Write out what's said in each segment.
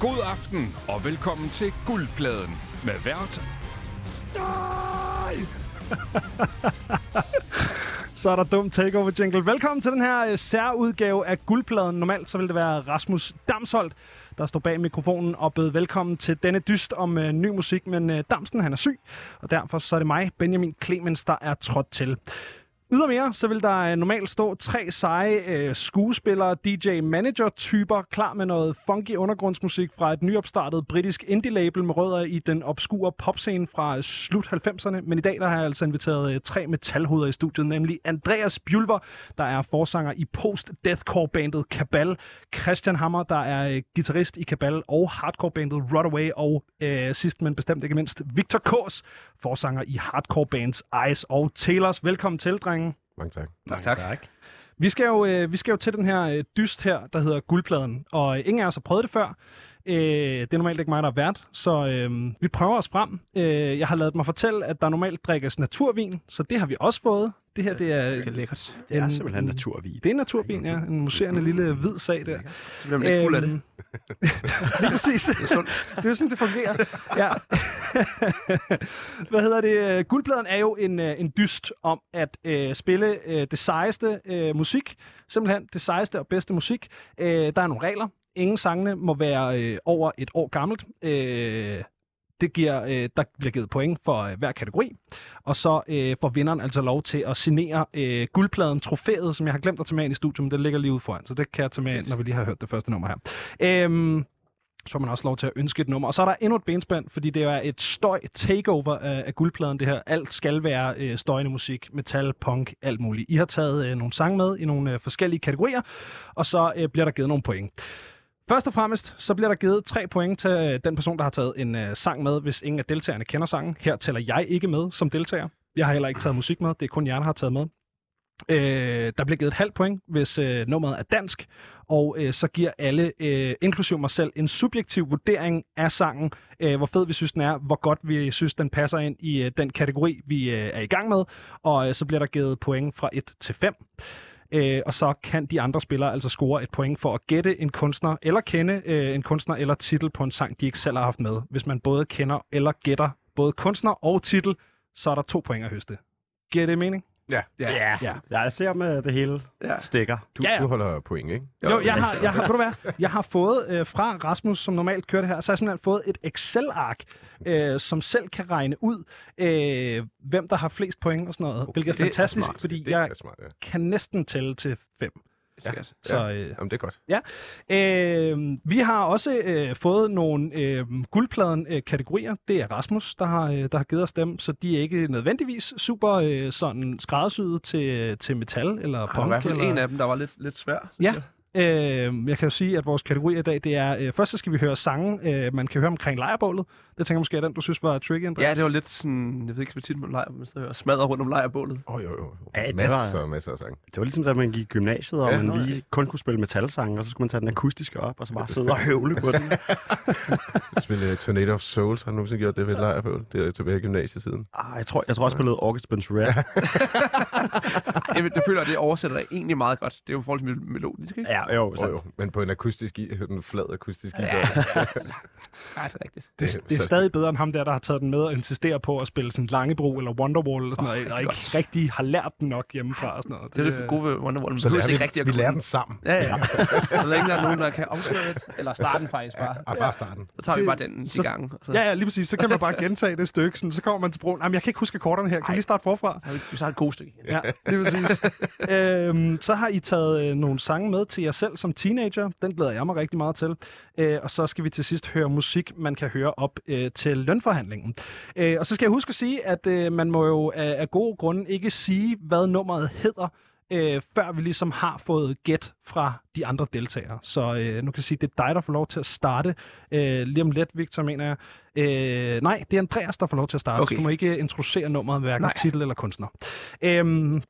God aften og velkommen til Guldpladen med vært Så er der dum takeover jingle. Velkommen til den her uh, særudgave af Guldpladen. Normalt så vil det være Rasmus Damsholdt, der står bag mikrofonen og bød velkommen til denne dyst om uh, ny musik. Men uh, Damsen han er syg, og derfor så er det mig, Benjamin Clemens, der er trådt til. Ydermere så vil der øh, normalt stå tre seje øh, skuespillere, DJ-manager-typer, klar med noget funky undergrundsmusik fra et nyopstartet britisk indie-label med rødder i den obskure popscene fra øh, slut 90'erne. Men i dag der har jeg altså inviteret øh, tre metalhoveder i studiet, nemlig Andreas Bjulver, der er forsanger i post-deathcore-bandet Kabal, Christian Hammer, der er øh, guitarist i Kabal og hardcore-bandet Rodaway, og øh, sidst men bestemt ikke mindst Victor Kors, forsanger i hardcore-bands Ice og Taylors. Velkommen til, drenge. Mange tak. Tak, tak. tak. Vi skal, jo, øh, vi skal jo til den her øh, dyst her, der hedder Guldpladen, og øh, ingen af os har prøvet det før. Øh, det er normalt ikke mig, der er vært, så øh, vi prøver os frem. Øh, jeg har lavet mig fortælle, at der normalt drikkes naturvin, så det har vi også fået. Det her, det er... Det er lækkert. Det er en- simpelthen naturvin. Det er naturvin, ja. En museerende lille hvid sag der. Så bliver man ikke fuld af det. Øhm, Lige præcis. Det er sundt. Det er jo sådan, det fungerer. Ja. Hvad hedder det? Guldpladen er jo en, øh, en dyst om at øh, spille øh, det sejeste øh, musik. Simpelthen det sejeste og bedste musik. Øh, der er nogle regler. Ingen sangene må være øh, over et år gammelt. Øh, det giver, øh, der bliver givet point for øh, hver kategori. Og så øh, får vinderen altså lov til at signere øh, guldpladen, trofæet, som jeg har glemt at tage med ind i studiet, men det ligger lige ude foran, så det kan jeg tage med ind, når vi lige har hørt det første nummer her. Øhm, så får man også lov til at ønske et nummer. Og så er der endnu et benspænd, fordi det er et støj takeover af, af guldpladen, det her. Alt skal være øh, støjende musik, metal, punk, alt muligt. I har taget øh, nogle sange med i nogle øh, forskellige kategorier, og så øh, bliver der givet nogle point. Først og fremmest, så bliver der givet tre point til øh, den person, der har taget en øh, sang med, hvis ingen af deltagerne kender sangen. Her tæller jeg ikke med som deltager. Jeg har heller ikke taget musik med. Det er kun jer, der har taget med. Øh, der bliver givet et halvt point, hvis øh, nummeret er dansk, og øh, så giver alle, øh, inklusive mig selv, en subjektiv vurdering af sangen, øh, hvor fed vi synes den er, hvor godt vi synes den passer ind i øh, den kategori, vi øh, er i gang med, og øh, så bliver der givet point fra 1 til 5. Øh, og så kan de andre spillere altså score et point for at gætte en kunstner, eller kende øh, en kunstner eller titel på en sang, de ikke selv har haft med. Hvis man både kender eller gætter både kunstner og titel, så er der to point at høste. Giver det mening? Ja. Ja. Ja. ja. Jeg ser med det hele Ja. stikker. Du, Ja, ja. du holder point, ikke? Jo, jeg har, jeg har, ved du hvad, jeg har fået øh, fra Rasmus, som normalt kører det her, så har jeg simpelthen fået et Excel-ark, øh, som selv kan regne ud, øh, hvem der har flest point og sådan noget, okay, hvilket er det er fantastisk, smart. fordi det jeg er smart, ja. kan næsten tælle til fem. Sikkert. Så øh, Jamen, det er godt. øh, vi har også øh, fået nogle øh, guldpladen-kategorier. Det er Rasmus, der har, øh, der har givet os dem, så de er ikke nødvendigvis super øh, sådan skræddersyet til, til metal eller Der var i punk. hvert fald eller... en af dem, der var lidt, lidt svær. Ja. jeg. Øh, jeg kan jo sige, at vores kategori i dag, det er, øh, først så skal vi høre sange, øh, man kan høre omkring lejrbålet. Det tænker jeg måske er den, du synes var tricky, Andreas. Ja, det var lidt sådan, jeg ved ikke, hvor tit man leger, men så hører smadrer rundt om lejrbålet. Åh, oh, jo, jo. Ja, det masser, var- masser af sange. Det var ligesom, da man gik i gymnasiet, og Ja, man lige kun kunne spille metalsange, og så skulle man tage den akustiske op, og så bare sidde og høvle på den. Spille Tornado of Souls. Har du nogensinde gjort det ved et lejrbål? Det er tilbage i gymnasietiden. Ah, jeg tror, jeg tror også, jeg spillede August Burns Red. Jeg, jeg føler, at det oversætter dig egentlig meget godt. Det er jo forholdsvis mel- melodisk, ikke? Ja, jo, Oh, jo. Men på en akustisk, en flad akustisk Ja, guitar. ja. ja det er rigtigt. Det, det Så- stadig bedre end ham der, der har taget den med og insisterer på at spille sådan Langebro eller Wonderwall eller sådan noget, det er og ikke godt. rigtig har lært den nok hjemmefra og sådan noget. Det er det gode ved Wonderwall. Så lærer ikke vi, rigtig vi lærer den. sammen. Ja, ja. Så længe der er nogen, der kan afsløre det. Eller starte den faktisk bare. Ja, bare starten. Så tager vi Det- bare den så- i gang. Og så, Ja, ja, lige præcis. Så kan man bare gentage det stykke, sådan, så kommer man til broen. Jamen, jeg kan ikke huske akkorderne her. Kan vi Ej. lige starte forfra? vi, vi tager et godt stykke. Ja, lige præcis. øhm, så har I taget øh, nogle sange med til jer selv som teenager. Den glæder jeg mig rigtig meget til. Øh, og så skal vi til sidst høre musik, man kan høre op øh, til lønforhandlingen. Øh, og så skal jeg huske at sige, at øh, man må jo af, af gode grunde ikke sige, hvad nummeret hedder, øh, før vi ligesom har fået gæt fra de andre deltagere. Så øh, nu kan jeg sige, at det er dig, der får lov til at starte. Øh, lige om lidt, Victor, mener jeg. Øh, nej, det er Andreas, der får lov til at starte. Okay. Så du må ikke introducere nummeret, hverken Nej. titel eller kunstner. Øhm,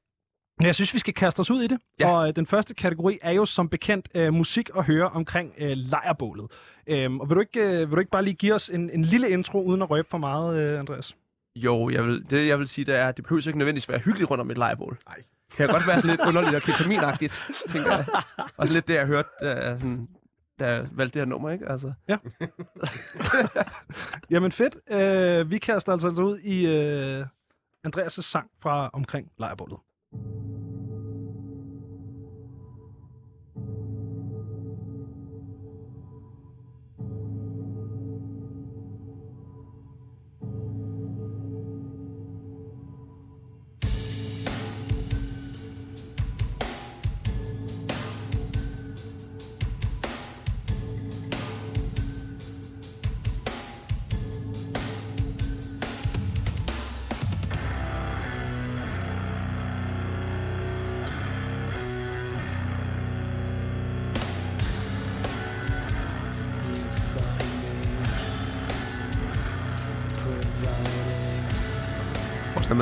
men jeg synes, vi skal kaste os ud i det. Ja. Ja. Og øh, den første kategori er jo som bekendt øh, musik at høre omkring øh, lejrbålet. Øhm, og vil du, ikke, øh, vil du ikke bare lige give os en, en lille intro, uden at røbe for meget, øh, Andreas? Jo, jeg vil, det jeg vil sige, det er, at det behøver ikke nødvendigvis være hyggeligt rundt om et lejrbål. Nej. Det kan godt være sådan lidt underligt og ketaminagtigt, tænker jeg. Og sådan lidt det, jeg har hørt, der er sådan da jeg valgte det her nummer, ikke? Altså, Jamen fedt. Øh, vi kaster altså, altså ud i øh, Andreas' sang fra omkring lejrbålet. Thank you.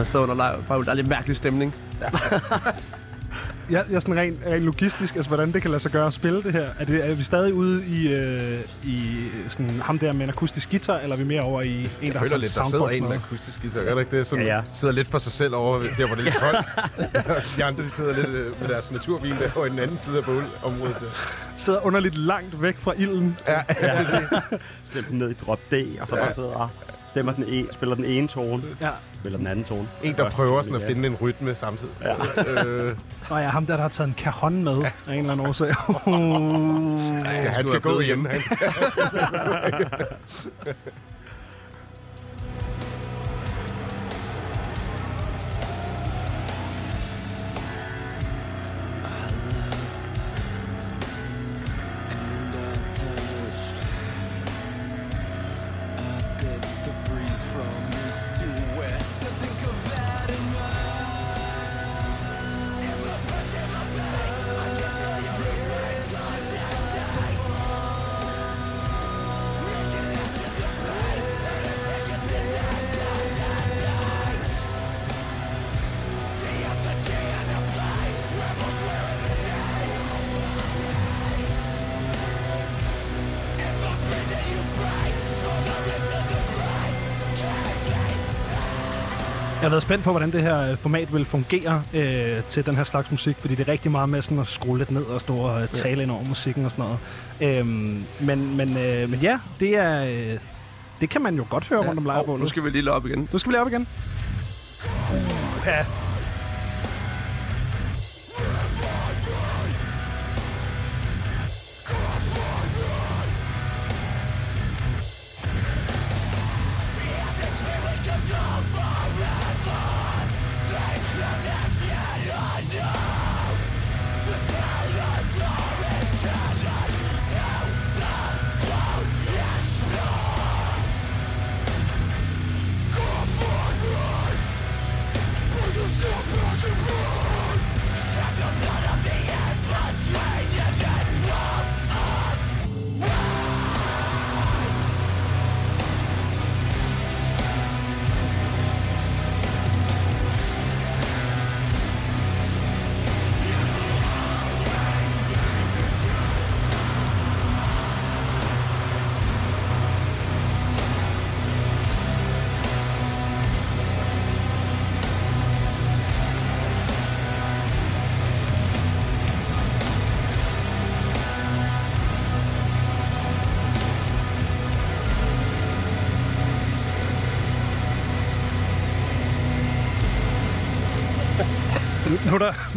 Sidder under lejr, bare der er lidt mærkelig stemning. Jeg, jeg er sådan rent, rent logistisk, altså hvordan det kan lade sig gøre at spille det her. Er, det, er vi stadig ude i, øh, i sådan, ham der med en akustisk guitar, eller er vi mere over i en, der Jeg har føler taget lidt, der sidder en med akustisk guitar. Er det ikke det? Sådan, Ja, ja. sidder lidt for sig selv over der, hvor det er lidt koldt. de andre, de sidder lidt øh, med deres naturvin derovre i den anden side af bålområdet. Der. Sidder underligt langt væk fra ilden. Ja, Stemmer den ned i drop D, og så Ja. bare sidder og stemmer den e, spiller den ene tone, Ja. spiller den anden tone. en, der prøver sådan at finde en rytme samtidig. Ja. Øh, Og ja, ham der, der har taget en cajon med af en eller anden årsag. skal, han skal gå blevet hjemme. Han skal, har været spændt på, hvordan det her øh, format vil fungere øh, til den her slags musik, fordi det er rigtig meget med sådan at skrue lidt ned og stå og øh, tale ind over musikken og sådan noget. Øhm, men, men, øh, men ja, det er... Øh, det kan man jo godt høre ja. rundt om Og lejrbålet. nu skal vi lige op igen. Nu skal vi lige op igen. Ja.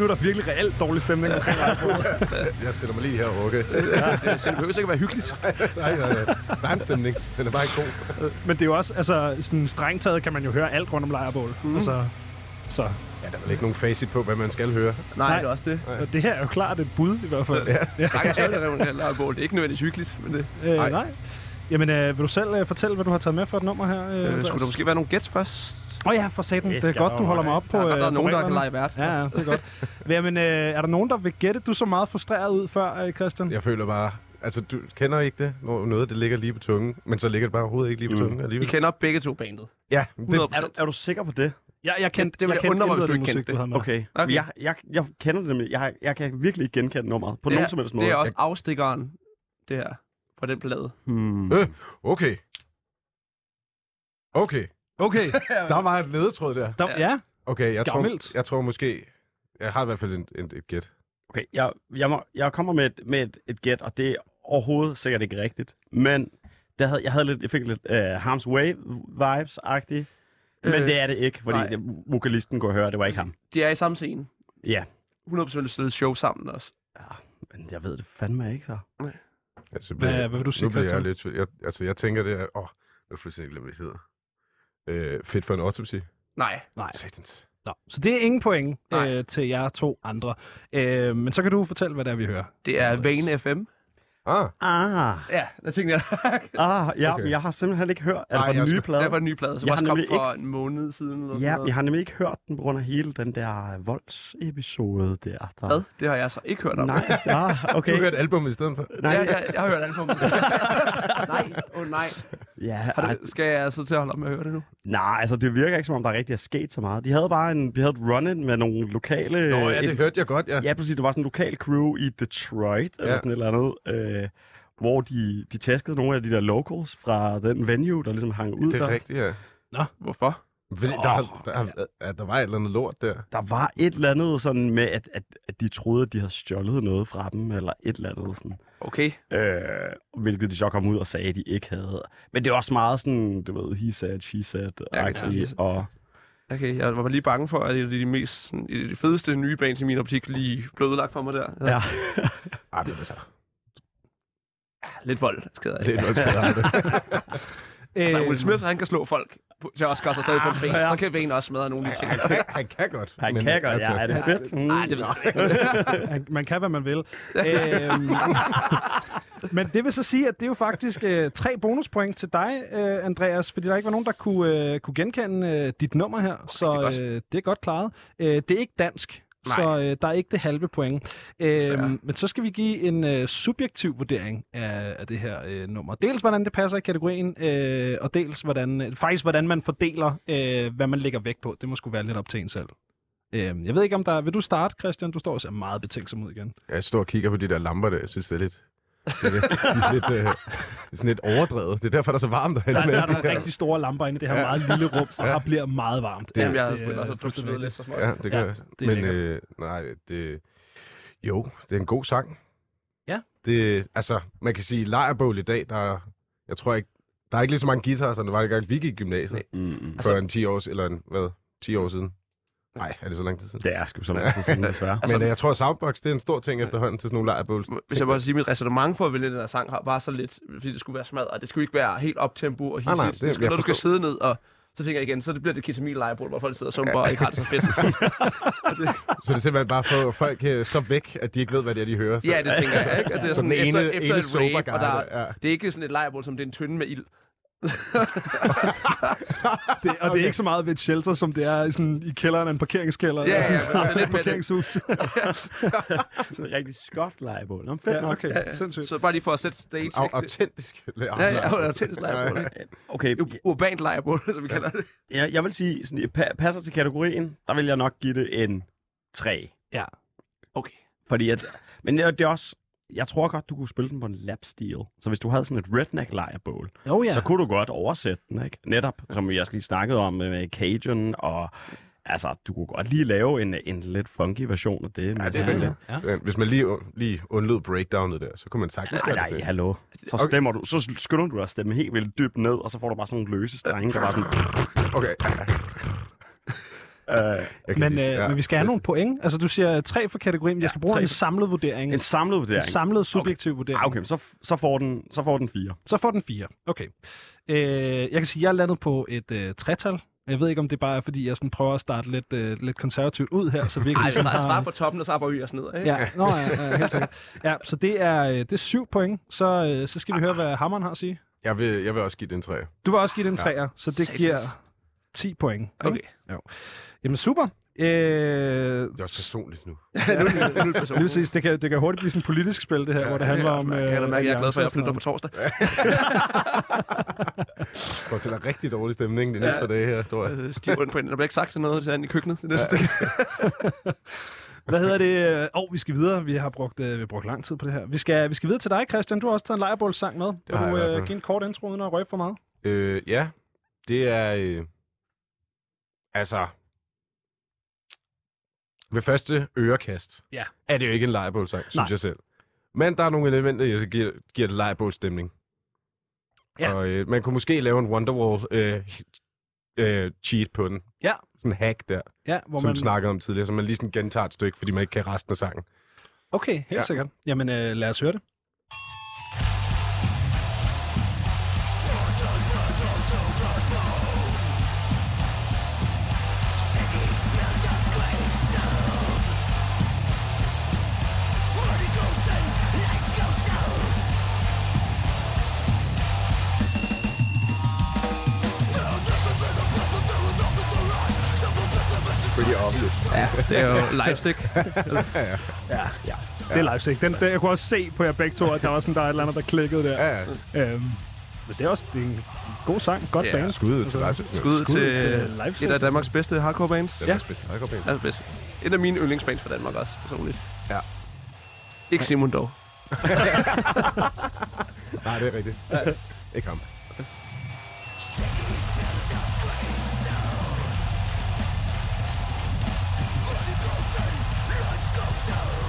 Nu er, der, er virkelig reelt dårlig stemning omkring jeg stiller mig lige her og rukke. Det, det behøver ikke at være hyggeligt. Nej, nej, nej. Der er en stemning. Den er bare ikke god. Men det er jo også, altså sådan strengt taget kan man jo høre alt rundt om lejrbål. Mm. Altså, så Ja, der er vel ikke nogen facit på, hvad man skal høre. Nej, Nej. det er også det. og det her er jo klart et bud i hvert fald. Ja. Sagtens høre det, er. Det er ikke nødvendigvis hyggeligt, men det Øh, Nej. nej. Jamen, øh, vil du selv øh, fortælle, hvad du har taget med for et nummer her? Øh, øh, skulle der måske være nogle gæt først. Åh oh, ja, for satan. Det Det er godt, du holder mig op på Der er, godt, der er øh, nogen, der kan lege vært. Ja, ja, det er godt. Jamen, øh, er der nogen, der vil gætte? Du så meget frustreret ud før, øh, Christian. Jeg føler bare... Altså, du kender ikke det, når noget det ligger lige på tungen, men så ligger det bare overhovedet ikke lige på Mm. tungen Vi alligevel. kender begge to bandet. Ja, det, 100%. Er du, er du sikker på det? Jeg, jeg kendte, det ville jeg jeg undre hvis du ikke musik, kendte. Okay. Okay. okay. Jeg, jeg, jeg kender det, men jeg, jeg kan virkelig ikke genkende nummeret på det nogen er, som helst måde. det er også afstikkeren, det her, på den plade. Hmm. Øh, okay. Okay, Okay, der var et ledetråd der. der, ja. Okay, jeg tror, jeg tror måske... Jeg har i hvert fald en, en, et gæt. Okay, jeg, jeg, må, jeg kommer med et, med et, et gæt, og det er overhovedet sikkert ikke rigtigt. Men der havde, jeg, havde lidt, jeg fik lidt uh, Harm's Way vibes-agtigt. Men Øh, det er det ikke, fordi nej. det, vokalisten kunne høre, det var ikke ham. De er i samme scene. Ja, 100% stille show sammen også. men jeg ved det fandme ikke så. Altså, Hvad- hvad vil du sige, nu bliver jeg Christian? lidt, jeg, altså, jeg tænker, det er... Åh, får jeg ikke glemme, hvad det hedder. Øh, fedt for en autopsy. Nej. Nej. Satans. Nå, så det er ingen point Nej. øh, til jer to andre. Øh, men så kan du fortælle, hvad det er, vi hører. Det er Vane FM. Ah, Ah, Ja, der tænkte jeg. ah ja, Okay. jeg har simpelthen ikke hørt. Er det fra den jeg nye plade? Det er for en ny plade, som Jeg også har kom for en måned siden. Eller sådan Ja, noget. jeg har nemlig ikke hørt den på grund af hele den der voldsepisode der. der... Hvad? Det har jeg så ikke hørt om. Nej, ah, okay. du hørte albumet i stedet for. Nej, Ja, ja, jeg har hørt mig. nej, åh oh, nej. ja, Har det, skal jeg så til at holde op med at høre det nu? nej, altså det virker ikke som om, der rigtig er sket så meget. De havde bare en, de havde et run-in med nogle lokale... Nå, ja, et- det hørte jeg godt, ja. Ja, præcis. Det var sådan en lokal crew i Detroit, eller Ja. sådan et eller andet, øh, hvor de, de tæskede nogle af de der locals fra den venue, der ligesom hang ud Det er der. rigtigt, ja. Hvorfor? Fordi der, der, at der var et eller andet lort der. Der var et eller andet sådan med, at, at, at de troede, at de havde stjålet noget fra dem, eller et eller andet sådan. Okay. Øh, hvilket de så kom ud og sagde, at de ikke havde. Men det er også meget sådan, du ved, he said, she said, Ja, ja, og Okay, jeg var lige bange for, at det er de mest, sådan, de fedeste nye bands i min optik lige blev udlagt for mig der. ja. Ej, det er så Lidt vold, skal jeg lidt noget skadet det. Altså, Will Smith, han kan slå folk på- til Oscars og stadig få en pris. Ja. Så kan Vane også smadre nogle af de ting. Han kan, han kan godt. Han men kan godt, altså, ja. Er det fedt? Mm. Nej, det ved jeg ikke. Man- kan, hvad man vil. øhm, men det vil så sige, at det er jo faktisk øh, tre bonuspoint til dig, øh, Andreas, fordi der ikke var nogen, der kunne, øh, kunne genkende øh, dit nummer her. Så det er godt. øh, det er godt klaret. Øh, det er ikke dansk, Nej. så øh, der er ikke det halve point. Desværre. Øh, men så skal vi give en øh, subjektiv vurdering af, af det her øh, nummer. Dels hvordan det passer i kategorien, øh, og dels hvordan, øh, faktisk hvordan man fordeler, øh, hvad man lægger vægt på. Det må sgu være lidt op til en selv. Øh, jeg ved ikke, om der... Vil du starte, Christian? Du står og ser meget betænksom ud igen. Jeg står og kigger på de der lamper der. Jeg synes, det er lidt... Det er, lidt, de er lidt, øh, det sådan lidt overdrevet. Det er derfor, der er så varmt derinde. Der, der er de nogle rigtig store lamper inde i det her Ja. meget lille rum, og der bliver meget varmt. Jamen, jeg det sgu er også pustet fuldstændig ved lidt så småt. Ja, det gør Ja, jeg. det Men lækkert. øh, nej, det... Jo, det er en god sang. Ja. Det, altså, man kan sige, lejrbål i dag, der er, jeg tror ikke, der er ikke lige så mange guitarer, som der var i gang, vi gik i gymnasiet. Mm, mm. For en 10 år, eller en, hvad, 10 år siden. Nej, er det så lang tid siden? Det er sgu så lang tid siden, desværre. Altså, Men øh, jeg tror, Soundbox, det er en stor ting efterhånden til sådan nogle lejrbål. Hvis jeg bare sige, mit resonemang for at vælge den her sang var så lidt, fordi det skulle være smadret. Det skulle ikke være helt op tempo og Nej, nej, hissigt. det- det, skal, jeg når du skal sidde ned og så tænker jeg igen, så det bliver det ketamil lejebord, hvor folk sidder og sumper og ikke har det så fedt. Så det er simpelthen bare for at folk øh, så væk, at de ikke ved, hvad det er, de hører. Så, ja, det tænker jeg, ikke? At det er så sådan den efter, ene, efter ene et rave, og der, ja. det er ikke sådan et lejebord, som det er en tynde med ild. Det, og det er ikke så meget ved et shelter, som det er i sådan, i kælderen af en parkeringskælder. Ja, eller ja, sådan men et lidt mere det. parkeringshus. Sådan en rigtig skoft lejebål. Nå, fedt ja, nok. okay. Sindssygt. Så bare lige for at sætte stage. Au-? Autentisk. Ja, ja, autentisk lejebord. ikke? Okay, Ur- Urbant lejebord, som vi kalder det. jeg, jeg vil sige, sådan, pa- passer til kategorien, der vil jeg nok give det en 3. Ja. Okay. Fordi at, men det er, det er også, jeg tror godt, du kunne spille den på en lapsteel. Så hvis du havde sådan et redneck lejrebål, Jo, ja. så kunne du godt oversætte den, ikke? Netop, som vi også lige snakkede om med, Cajun, og altså, du kunne godt lige lave en, en lidt funky version af det. Ja, det er ja, Hvis man lige, lige undlød breakdownet der, så kunne man sagtens Nej, gøre nej, det. til. hallo. Så Okay. stemmer du, så skynder du dig at stemme helt vildt dybt ned, og så får du bare sådan nogle løse strenge, der bare sådan... Okay. Øh, Men, lige- øh, ja. men vi skal have nogle point. Altså, du siger tre for kategorien, men jeg skal bruge en samlet vurdering. en samlet En vurdering. samlet subjektiv vurdering. Ah, okay, så, så, får den, så får den fire. Så får den fire. Okay. Øh, jeg kan sige, at jeg er landet på et øh, tretal. Jeg ved ikke, om det bare er, fordi jeg sådan prøver at starte lidt, øh, lidt konservativt ud her, så vi ikke Ej, ligesom start, har... start på toppen, og så arbejder vi os ned. Ikke? Ja, nå, ja, ja, helt sikkert. Ja, så det er, øh, det er syv point. Så, øh, så skal vi høre, hvad Hammeren har at sige. Jeg vil, jeg vil også give det en træer. Du vil også give det en Ja. træer, så det Satans. giver 10 point. ikke? Okay. Jamen super. Øh, Det er også personligt nu. nu, er det- nu, er det. Lige kan, det kan hurtigt blive sådan et politisk spil, det her, ja, hvor det handler om... Jeg kan da mærke, jeg er glad for, at jeg flytter på torsdag. Det går til være rigtig dårlig stemning de næste par dage her, tror jeg. Øh, Stiv rundt på en. Der bliver ikke sagt til noget til i køkkenet det næste. Ja. Hvad hedder det? Åh, oh, vi skal videre. Vi har brugt, øh, vi har brugt lang tid på det her. Vi skal, vi skal videre til dig, Christian. Du har også taget en lejrebålssang med. Vil har jeg du øh, give en kort intro, uden at røbe for meget? Øh, ja, det er... Øh, altså... Ved første ørekast Ja. er det jo ikke en lejebålsang, synes Nej. jeg selv. Men der er nogle elementer, der giver, giver det lejrbålstemning. Ja. Og øh, man kunne måske lave en Wonderwall øh, øh, cheat på den. Ja. Sådan en hack der, Ja, hvor som man... vi snakkede om tidligere, så man lige sådan gentager et stykke, fordi man ikke kan resten af sangen. Okay, helt Ja. sikkert. Jamen, øh, lad os høre det. Det er jo livestick. Ja, ja. Det er live Den, den, jeg kunne også se på jer begge to, at der var sådan, der er et eller andet, der klikkede der. Ja, ja. Øhm, men det er også det er en god sang, godt Ja, band. Skud til Altså, live. Skud Skud til, til Livestick. et af Danmarks bedste hardcore bands. Det Ja. er bedst. Jeg går pænt. Altså bedst. Et af mine yndlingsbands fra Danmark også, personligt. Ja. Ikke Simon dog. Nej, det er rigtigt. Ikke ham. show.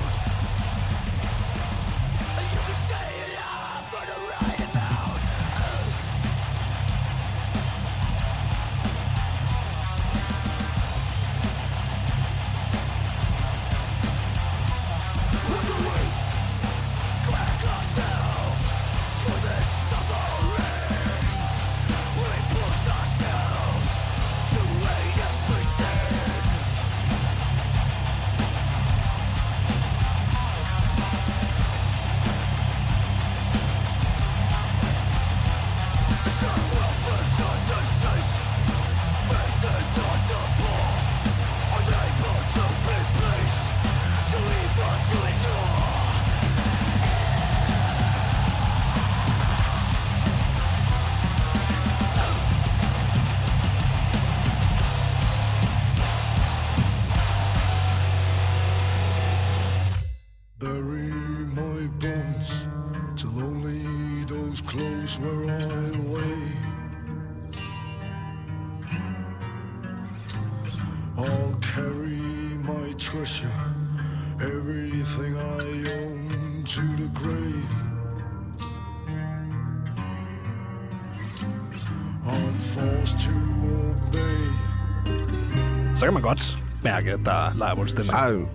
Man godt mærke, at der er lejrbålstemning. Der er jo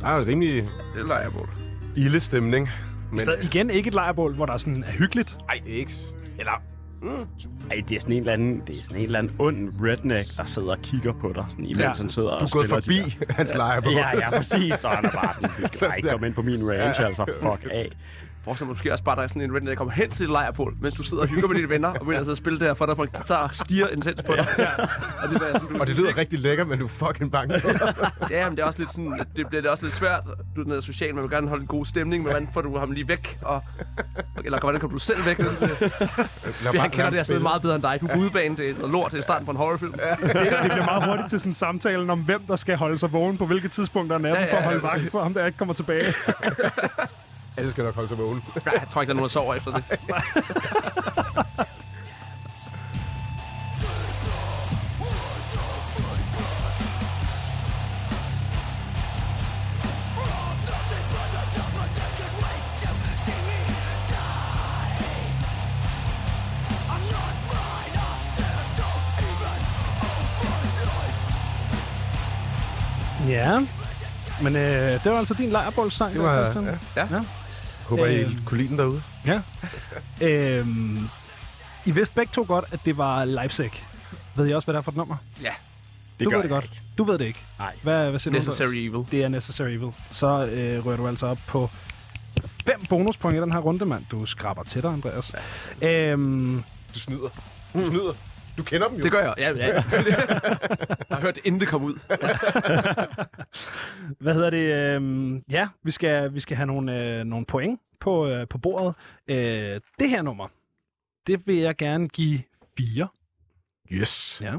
der er jo rimelig Det er lejrebål. ilde stemning. Men Stadig, igen ikke et lejrbål, hvor der sådan er hyggeligt. ej, det er ikke... Eller, Ej, det er sådan en eller anden, det er sådan en eller anden ond redneck, der sidder og kigger på dig, sådan, imens Ja. han sidder Du og er gået spiller forbi hans lejrebål. Ja, ja, præcis. Så han er bare sådan, du skal bare ikke komme ind på min range, altså fuck af. Dig måske også bare, der er sådan en redneck, der kommer hen til et lejrbål, mens du sidder og hygger med dine venner, og begynder at og spille der, for der på en guitar og stiger intens på dig. Ja. Og det, er sådan, du, Og det lyder rigtig lækkert, men du er fucking bange det. Ja, men det er også lidt sådan, at det bliver det er også lidt svært. Du er social, man vil gerne holde en god stemning, men hvordan får du ham lige væk? Og, eller hvordan kommer du selv væk? Fordi han kender det her sted meget bedre end dig. Du er udebane, det er lort, det er starten på en horrorfilm. det, det bliver meget hurtigt til sådan en samtale om, hvem der skal holde sig vågen på hvilke tidspunkter af natten, Ja, ja, for at holde ja, vagt for ham, der ikke kommer tilbage. Alle skal nok holde sig vågen. Ja, jeg tror ikke, der er nogen, der sover efter det. Ja, men øh, det var altså din lejrbålssang. Det var- Christian. ja. ja. Håber, I Øhm. kunne lide den derude. Ja. øhm, I vidste begge to godt, at det var Livesec. Ved I også, hvad det er for et nummer? Ja, Det du gør ved det godt. ikke. Du ved det ikke. Nej. Hvad, hvad siger du? Necessary Evil. Det er Necessary Evil. Så øh, rører du altså op på fem bonuspoint i den her runde, mand. Du skraber til dig, Andreas. Ja. Øhm, Du snyder. Du snyder. Du kender dem jo. Det gør jeg. Ja, ja. jeg har hørt det, inden det kom ud. hvad hedder det? Øhm, ja, vi skal, vi skal have nogle, øh, nogle point på, øh, på bordet. Øh, det her nummer, det vil jeg gerne give fire. Yes. Ja.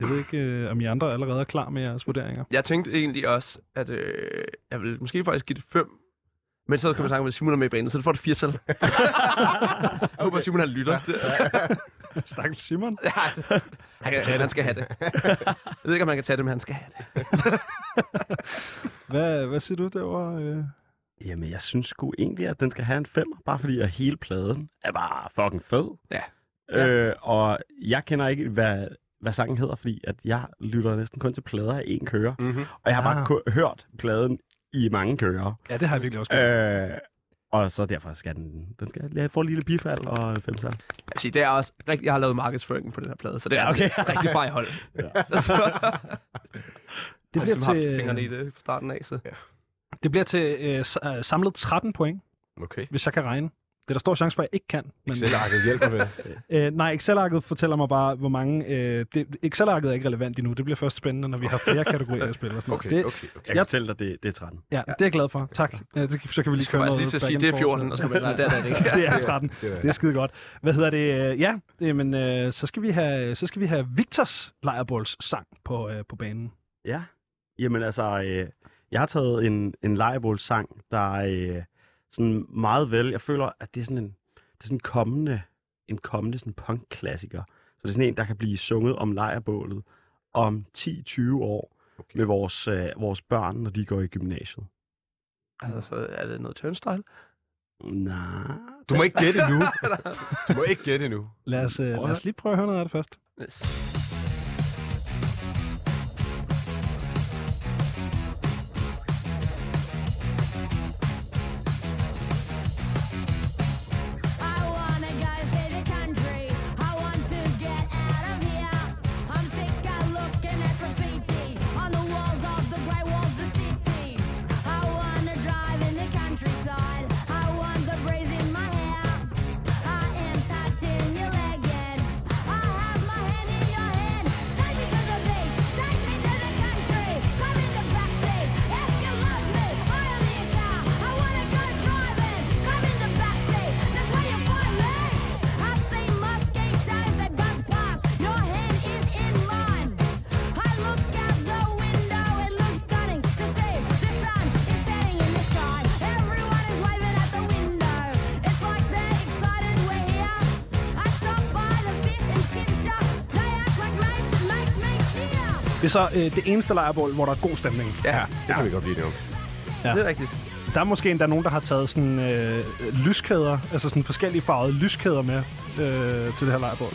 Jeg ved ikke, øh, om I andre allerede er klar med jeres vurderinger. Jeg tænkte egentlig også, at øh, jeg vil måske faktisk give det fem. Men så kan vi snakke med Simon er med i banen, så det får det fire tal. jeg håber, Simon han lytter. Stakkels Simon. Ja, han, kan, han skal have det. Jeg ved ikke, om han kan tage det, men han skal have det. Hvad, hvad siger du derovre, øh, Jamen, jeg synes sgu egentlig, at den skal have en femmer, bare fordi at hele pladen er bare fucking fed. Ja. Øh, og jeg kender ikke, hvad, hvad sangen hedder, fordi at jeg lytter næsten kun til plader af en kører. Mm-hmm. Og jeg har bare Ah. ku- hørt pladen i mange kører. Ja, det har jeg virkelig også gjort. Øh, og så derfor skal den, den skal jeg få et lille bifald og fem sal. Jeg vil sige, det er også rigtig, jeg har lavet markedsføring på den her plade, så det er Ja, okay. rigtig far i hold. Ja. så, Det bliver, haft til, fingrene i det fra starten af, så. det bliver til øh, øh, samlet 13 point, Okay. hvis jeg kan regne. Det er der stor chance for, at jeg ikke kan. Men, Excel-arket hjælper med. øh, nej, Excel-arket fortæller mig bare, hvor mange... Øh, det, Excel-arket er ikke relevant endnu. Det bliver først spændende, når vi har flere kategorier at spille. Og sådan noget. Okay, det, okay, okay. Jeg kan Jeg- fortælle dig, det, det er 13. Ja, det er jeg glad for. Tak. Ja, det, så kan vi Vi lige køre noget lige til at sige, det er forth. 14, og så skal man nej, det er det ikke. Det er 13. Det er skide godt. Hvad hedder det? øh, Ja, det, men øh, så skal vi have så skal vi have Victors lejrebåls sang på øh, på banen. Ja. Jamen altså, øh, jeg har taget en, en lejrebålsang, der er øh, sådan meget vel. Jeg føler, at det er sådan en, det er sådan en kommende, en kommende sådan punk-klassiker. Så det er sådan en, der kan blive sunget om lejrebålet om 10-20 år Okay. med vores, øh, vores børn, når de går i gymnasiet. Altså, så er det noget turnstyle? Nej. Du må ikke gætte endnu. Du må ikke gætte endnu. Lad os, øh, lad os lige prøve at høre noget af det først. Yes. Det er så øh, det eneste lejrebål, hvor der er god stemning. Ja, Det kan vi godt blive det. Ja. det er rigtigt. Der er måske endda nogen, der har taget sådan øh, lyskæder, altså sådan forskellige farvede lyskæder med øh, til det her lejrebål.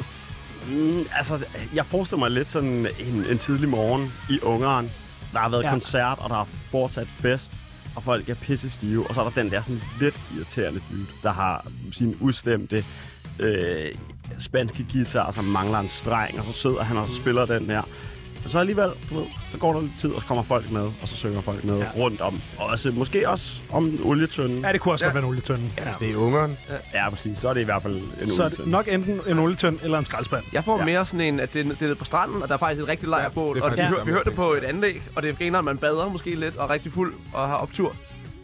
Mm, altså, jeg forestiller mig lidt sådan en, en tidlig morgen i Ungarn. Der har været Ja. ja. koncert, og der er fortsat fest, og folk er pisse stive. Og så er der den der sådan lidt irriterende dude, der har sin udstemte øh, spanske guitar, som mangler en streng, og så sidder han og spiller den der. Og så alligevel, du ved, så går der lidt tid, og så kommer folk med, og så synger folk med Ja. ja. rundt om. Også, måske også om olietønden. Ja, det kunne også Ja. godt være en olietønde. Ja. Det er ungeren. Ja, præcis. Så er det i hvert fald en Så er det olietønde. nok enten en olietønde eller en skraldespand. Jeg får ja. Ja. mere sådan en, at det, er- det er nede på stranden, og der er faktisk et rigtigt lejrbål. er og vi, hør, vi hørte det på et anlæg, og det er griner, at man bader måske lidt, og er rigtig fuld, og har optur.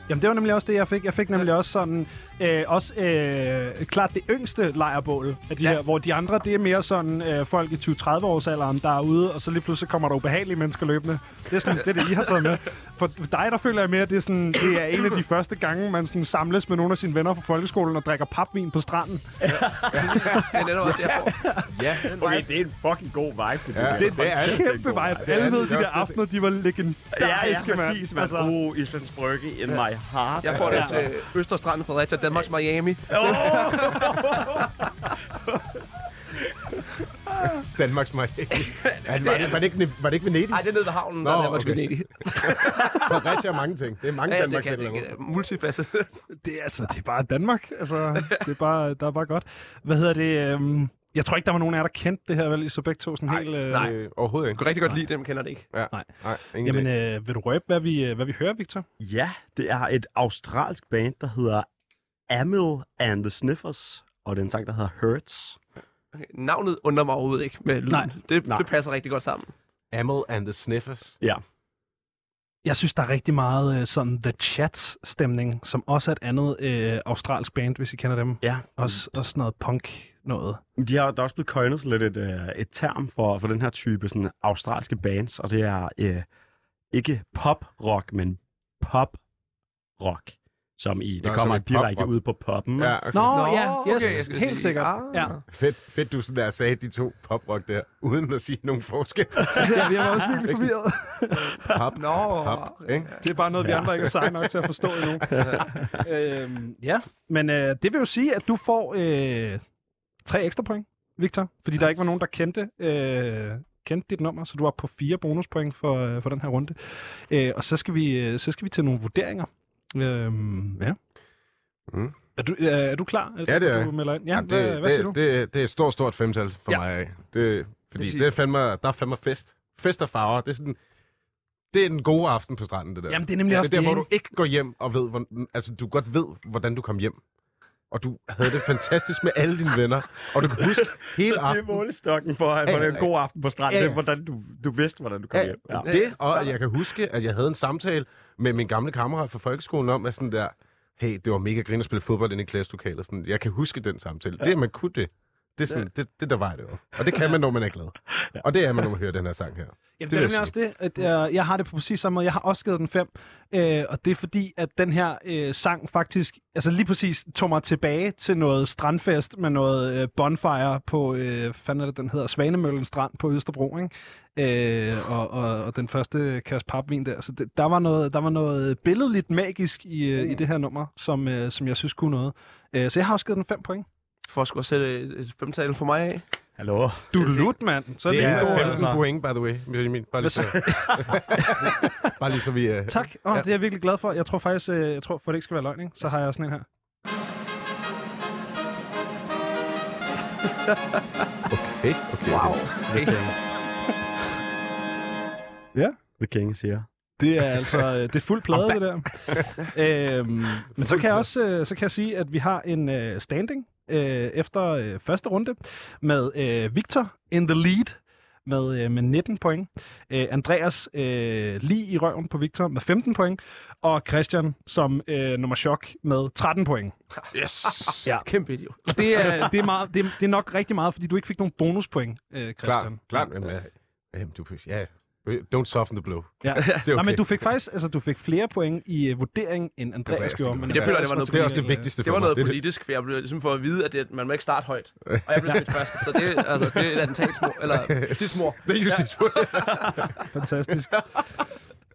Jamen, det var nemlig også det, jeg fik. Jeg fik nemlig også sådan... Øh, også øh, klart det yngste lejrbål af de Ja. her, hvor de andre, det er mere sådan øh, folk i 20-30 års alderen, der er ude, og så lige pludselig kommer der ubehagelige mennesker løbende. Det er sådan, det, er det, I har taget med. For dig, der føler jeg mere, at det er, sådan, det er en af de første gange, man sådan samles med nogle af sine venner fra folkeskolen og drikker papvin på stranden. Det er netop også får. Ja. Okay, det er en fucking god vibe til det. Ja, der. det, det er det. Kæmpe vibe. Alle ved, de er der aftener, de var Ja, legendariske, ja, mand. præcis, mand. Altså, Oh, Islands Brygge in my heart. Jeg får det Ja. til Østerstrand, Fredericia, Danmarks Miami. Danmarks Miami. Var, det, var, det ikke, var det ikke Venedig? Nej, det er nede ved havnen, der Nå, er Danmarks okay. Venedig. Fredericia er mange ting. Det er mange Ja, det Danmarks kan, det kan, multifasse. Det er, altså, det er bare Danmark. Altså, det er bare, der er bare godt. Hvad hedder det? Øhm, jeg tror ikke, der var nogen af jer, der kendte det her, vel? I så begge to sådan Nej, helt... Øh, nej. Øh, overhovedet Jeg ikke. kunne rigtig godt lide dem, kender det ikke. Ja. Nej. Nej, ingen Jamen, øh, vil du røbe, hvad vi, øh, hvad vi hører, Victor? Ja, det er et australsk band, der hedder Amil and the Sniffers, og det er en sang, der hedder Hurts. Okay. Navnet undrer mig overhovedet ikke med lyden. Nej. Det, Nej. det passer rigtig godt sammen. Amel and the Sniffers. Ja, Jeg synes, der er rigtig meget øh, sådan The Chats-stemning, som også er et andet øh, australsk band, hvis I kender dem. ja. Også, også noget punk noget. De har, der er også blevet coinet sådan lidt et, øh, et term for, for den her type sådan australske bands, og det er øh, ikke pop-rock, men pop-rock. Som i, det Nå, kommer direkte ud på poppen. Ja, okay. Nå, Nå, ja, okay, yes, jeg skulle helt sige, sikkert. ah. Ja. Fedt, fedt, du sådan der sagde de to poprock der, uden at sige nogen forskel. ja, vi var også virkelig forvirret. Pop, Nå, pop, ikke? Det er bare noget, vi andre ikke er seje nok til at forstå endnu. øhm, ja, men øh, det vil jo sige, at du får øh, tre ekstra point, Victor. Fordi der ikke var nogen, der kendte, øh, kendte dit nummer, så du var på fire bonuspoint for, øh, for den her runde. Øh, og så skal, vi, øh, så skal vi til nogle vurderinger. Øhm, ja. Mm. Er, du, er du klar? Ja, det er. Du melder ind? Ja, hvad, det, hvad siger du? det, det, det er et stort, stort femtal for Ja. mig. Det, fordi Det det er fandme, der er fandme fest. Fest og farver. Det er sådan, det er den gode aften på stranden, det der. Jamen, det er nemlig også det er der, det, hvor du ikke går hjem og ved, hvor, altså du godt ved, hvordan du kom hjem. Og du havde det fantastisk med alle dine venner. Og du kan huske hele Det er aftenen. målestokken for, at Ja, det er en ja. god aften på stranden. Ja, Det ja. er, hvordan du, du vidste, hvordan du kom Ja, hjem. Ja. det, og jeg kan huske, at jeg havde en samtale med min gamle kammerat fra folkeskolen om, at sådan der, hey, det var mega grin at spille fodbold inde i klasselokalet. Sådan, jeg kan huske den samtale. Det, at man kunne det, det er sådan, det, det der var det jo. Og det kan man, når man er glad. Og det er man, når man hører den her sang her. Jamen, Det det, er jeg også det, at øh, jeg har det på præcis samme måde. Jeg har også givet den 5, øh, og det er fordi, at den her øh, sang faktisk, altså lige præcis tog mig tilbage til noget strandfest med noget øh, bonfire på, øh, fanden er det, den hedder, Svanemøllen Strand på Østerbro, ikke? Øh, og, og, og den første kasse papvin der. Så det, der, var noget, der var noget billedligt magisk i, øh, i det her nummer, som, øh, som jeg synes kunne noget. Øh, så jeg har også givet den 5 point. For at skulle sætte et, et femtal for mig af. Hallo? Du er lut, mand. Så er Det det, er god, 15 altså. point, by the way. Bare lige så, bare lige så vi... Uh, Tak. Oh, Ja. Det er jeg virkelig glad for. Jeg tror faktisk, øh, jeg tror, for det ikke skal være løgn, ikke? så har jeg sådan en her. Okay, okay. Wow. okay. Ja. The King siger. Det er altså øh, det er fuld plade, det der. øhm, men så kan jeg også øh, så kan jeg sige, at vi har en øh, standing øh, efter øh, første runde med øh, Victor in the lead med, øh, med 19 point. Øh, Andreas øh, lige i røven på Victor med 15 point. Og Christian som øh, nummer chok med 13 point. Yes! Ja. Kæmpe idiot. Det er, det, er meget, det, er, det er nok rigtig meget, fordi du ikke fik nogen bonuspoint, øh, Christian. Klart, klart. Jamen, ja. Jamen, du, ja, don't soften the blow. Ja. Det er okay. Nej, men du fik faktisk altså, du fik flere point i uh, vurdering, end Andreas jeg gjorde. Men på. Jeg føler, det var noget Det er også det øh, vigtigste Det var for noget mig. Det, politisk, for jeg blev ligesom for at vide, at det, man må ikke starte højt. Og jeg blev smidt først, så det, altså, det er et attentatsmor, eller justitsmor. det er justitsmord. Fantastisk.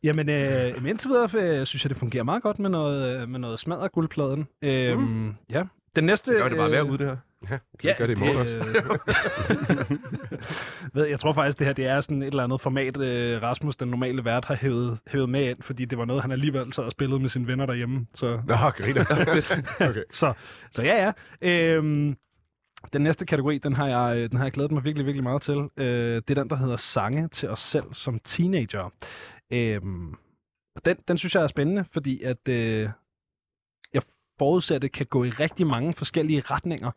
Jamen, øh, indtil videre øh, synes jeg, det fungerer meget godt med noget, øh, med noget smadret guldpladen. Øhm, mm. Ja. Den næste... Gør det bare være ude, det her. Ja, gør det i morgen også. øh, ved, jeg tror faktisk, det her det er sådan et eller andet format, øh, Rasmus, den normale vært, har hævet, hævet med ind, fordi det var noget, han alligevel sad og spillede med sine venner derhjemme. Så, Nå, griner. okay. så, så ja, ja. Øhm, den næste kategori, den har, jeg, øh, den har jeg glædet mig virkelig, virkelig meget til. Øh, det er den, der hedder Sange til os selv som teenager. Øhm, og den, den synes jeg er spændende, fordi at øh, jeg forudser, at det kan gå i rigtig mange forskellige retninger.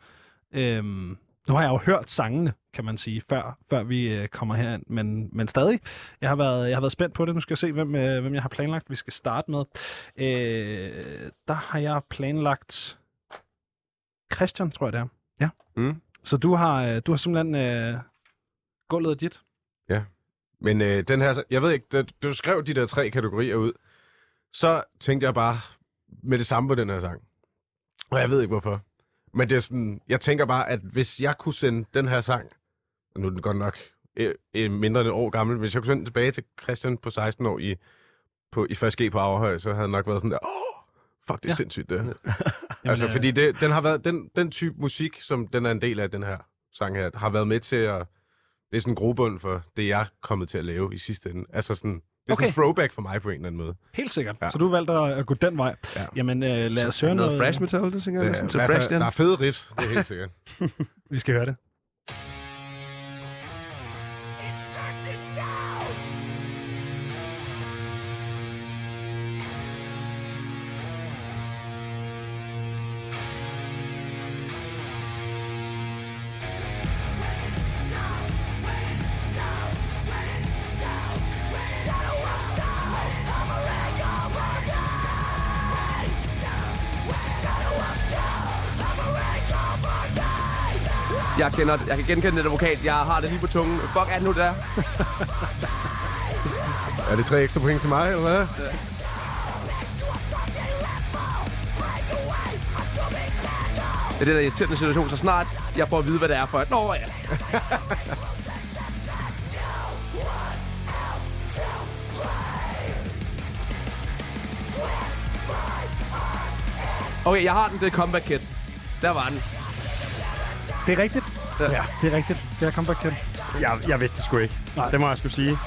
Øhm, nu har jeg jo hørt sangene, kan man sige, før, før vi øh, kommer herind, men, men stadig. Jeg har, været, jeg har været spændt på det. Nu skal jeg se, hvem, øh, hvem jeg har planlagt, vi skal starte med. Øh, der har jeg planlagt Christian, tror jeg det er. Ja. Mm. Så du har, øh, du har simpelthen øh, gulvet er dit. Men øh, den her, jeg ved ikke, da du skrev de der tre kategorier ud, så tænkte jeg bare med det samme på den her sang. Og jeg ved ikke hvorfor. Men det er sådan, jeg tænker bare, at hvis jeg kunne sende den her sang, og nu er den godt nok øh, øh, mindre end et år gammel, hvis jeg kunne sende den tilbage til Christian på 16 år i, på, i 1. G på Aarhøj, så havde han nok været sådan der, åh, fuck, det er Ja. sindssygt det. Jamen, altså, øh, fordi det, den har været, den, den type musik, som den er en del af den her sang her, har været med til at, det er sådan en grobund for det, jeg er kommet til at lave i sidste ende. Altså sådan, det er sådan Okay. en throwback for mig på en eller anden måde. Helt sikkert. Ja. Så du valgte at, at gå den vej. Ja. Jamen, øh, lad os høre Noget noget. fresh metal, det tænker jeg. Det er, til fald, der er fede riffs, det er helt sikkert. Vi skal høre det. Kender, jeg kan genkende det advokat. Jeg har det lige på tungen. Fuck er det nu, det der? er det tre ekstra point til mig, eller hvad? det er den der irriterende situation, så snart jeg får at vide, hvad det er for. Nå ja. Okay, jeg har den. Det er Comeback Kid. Der var den. Det er rigtigt. Ja. Ja, det er rigtigt. Det er Comeback Kid. Jeg, jeg vidste det sgu ikke. Nej. Det må jeg skulle sige.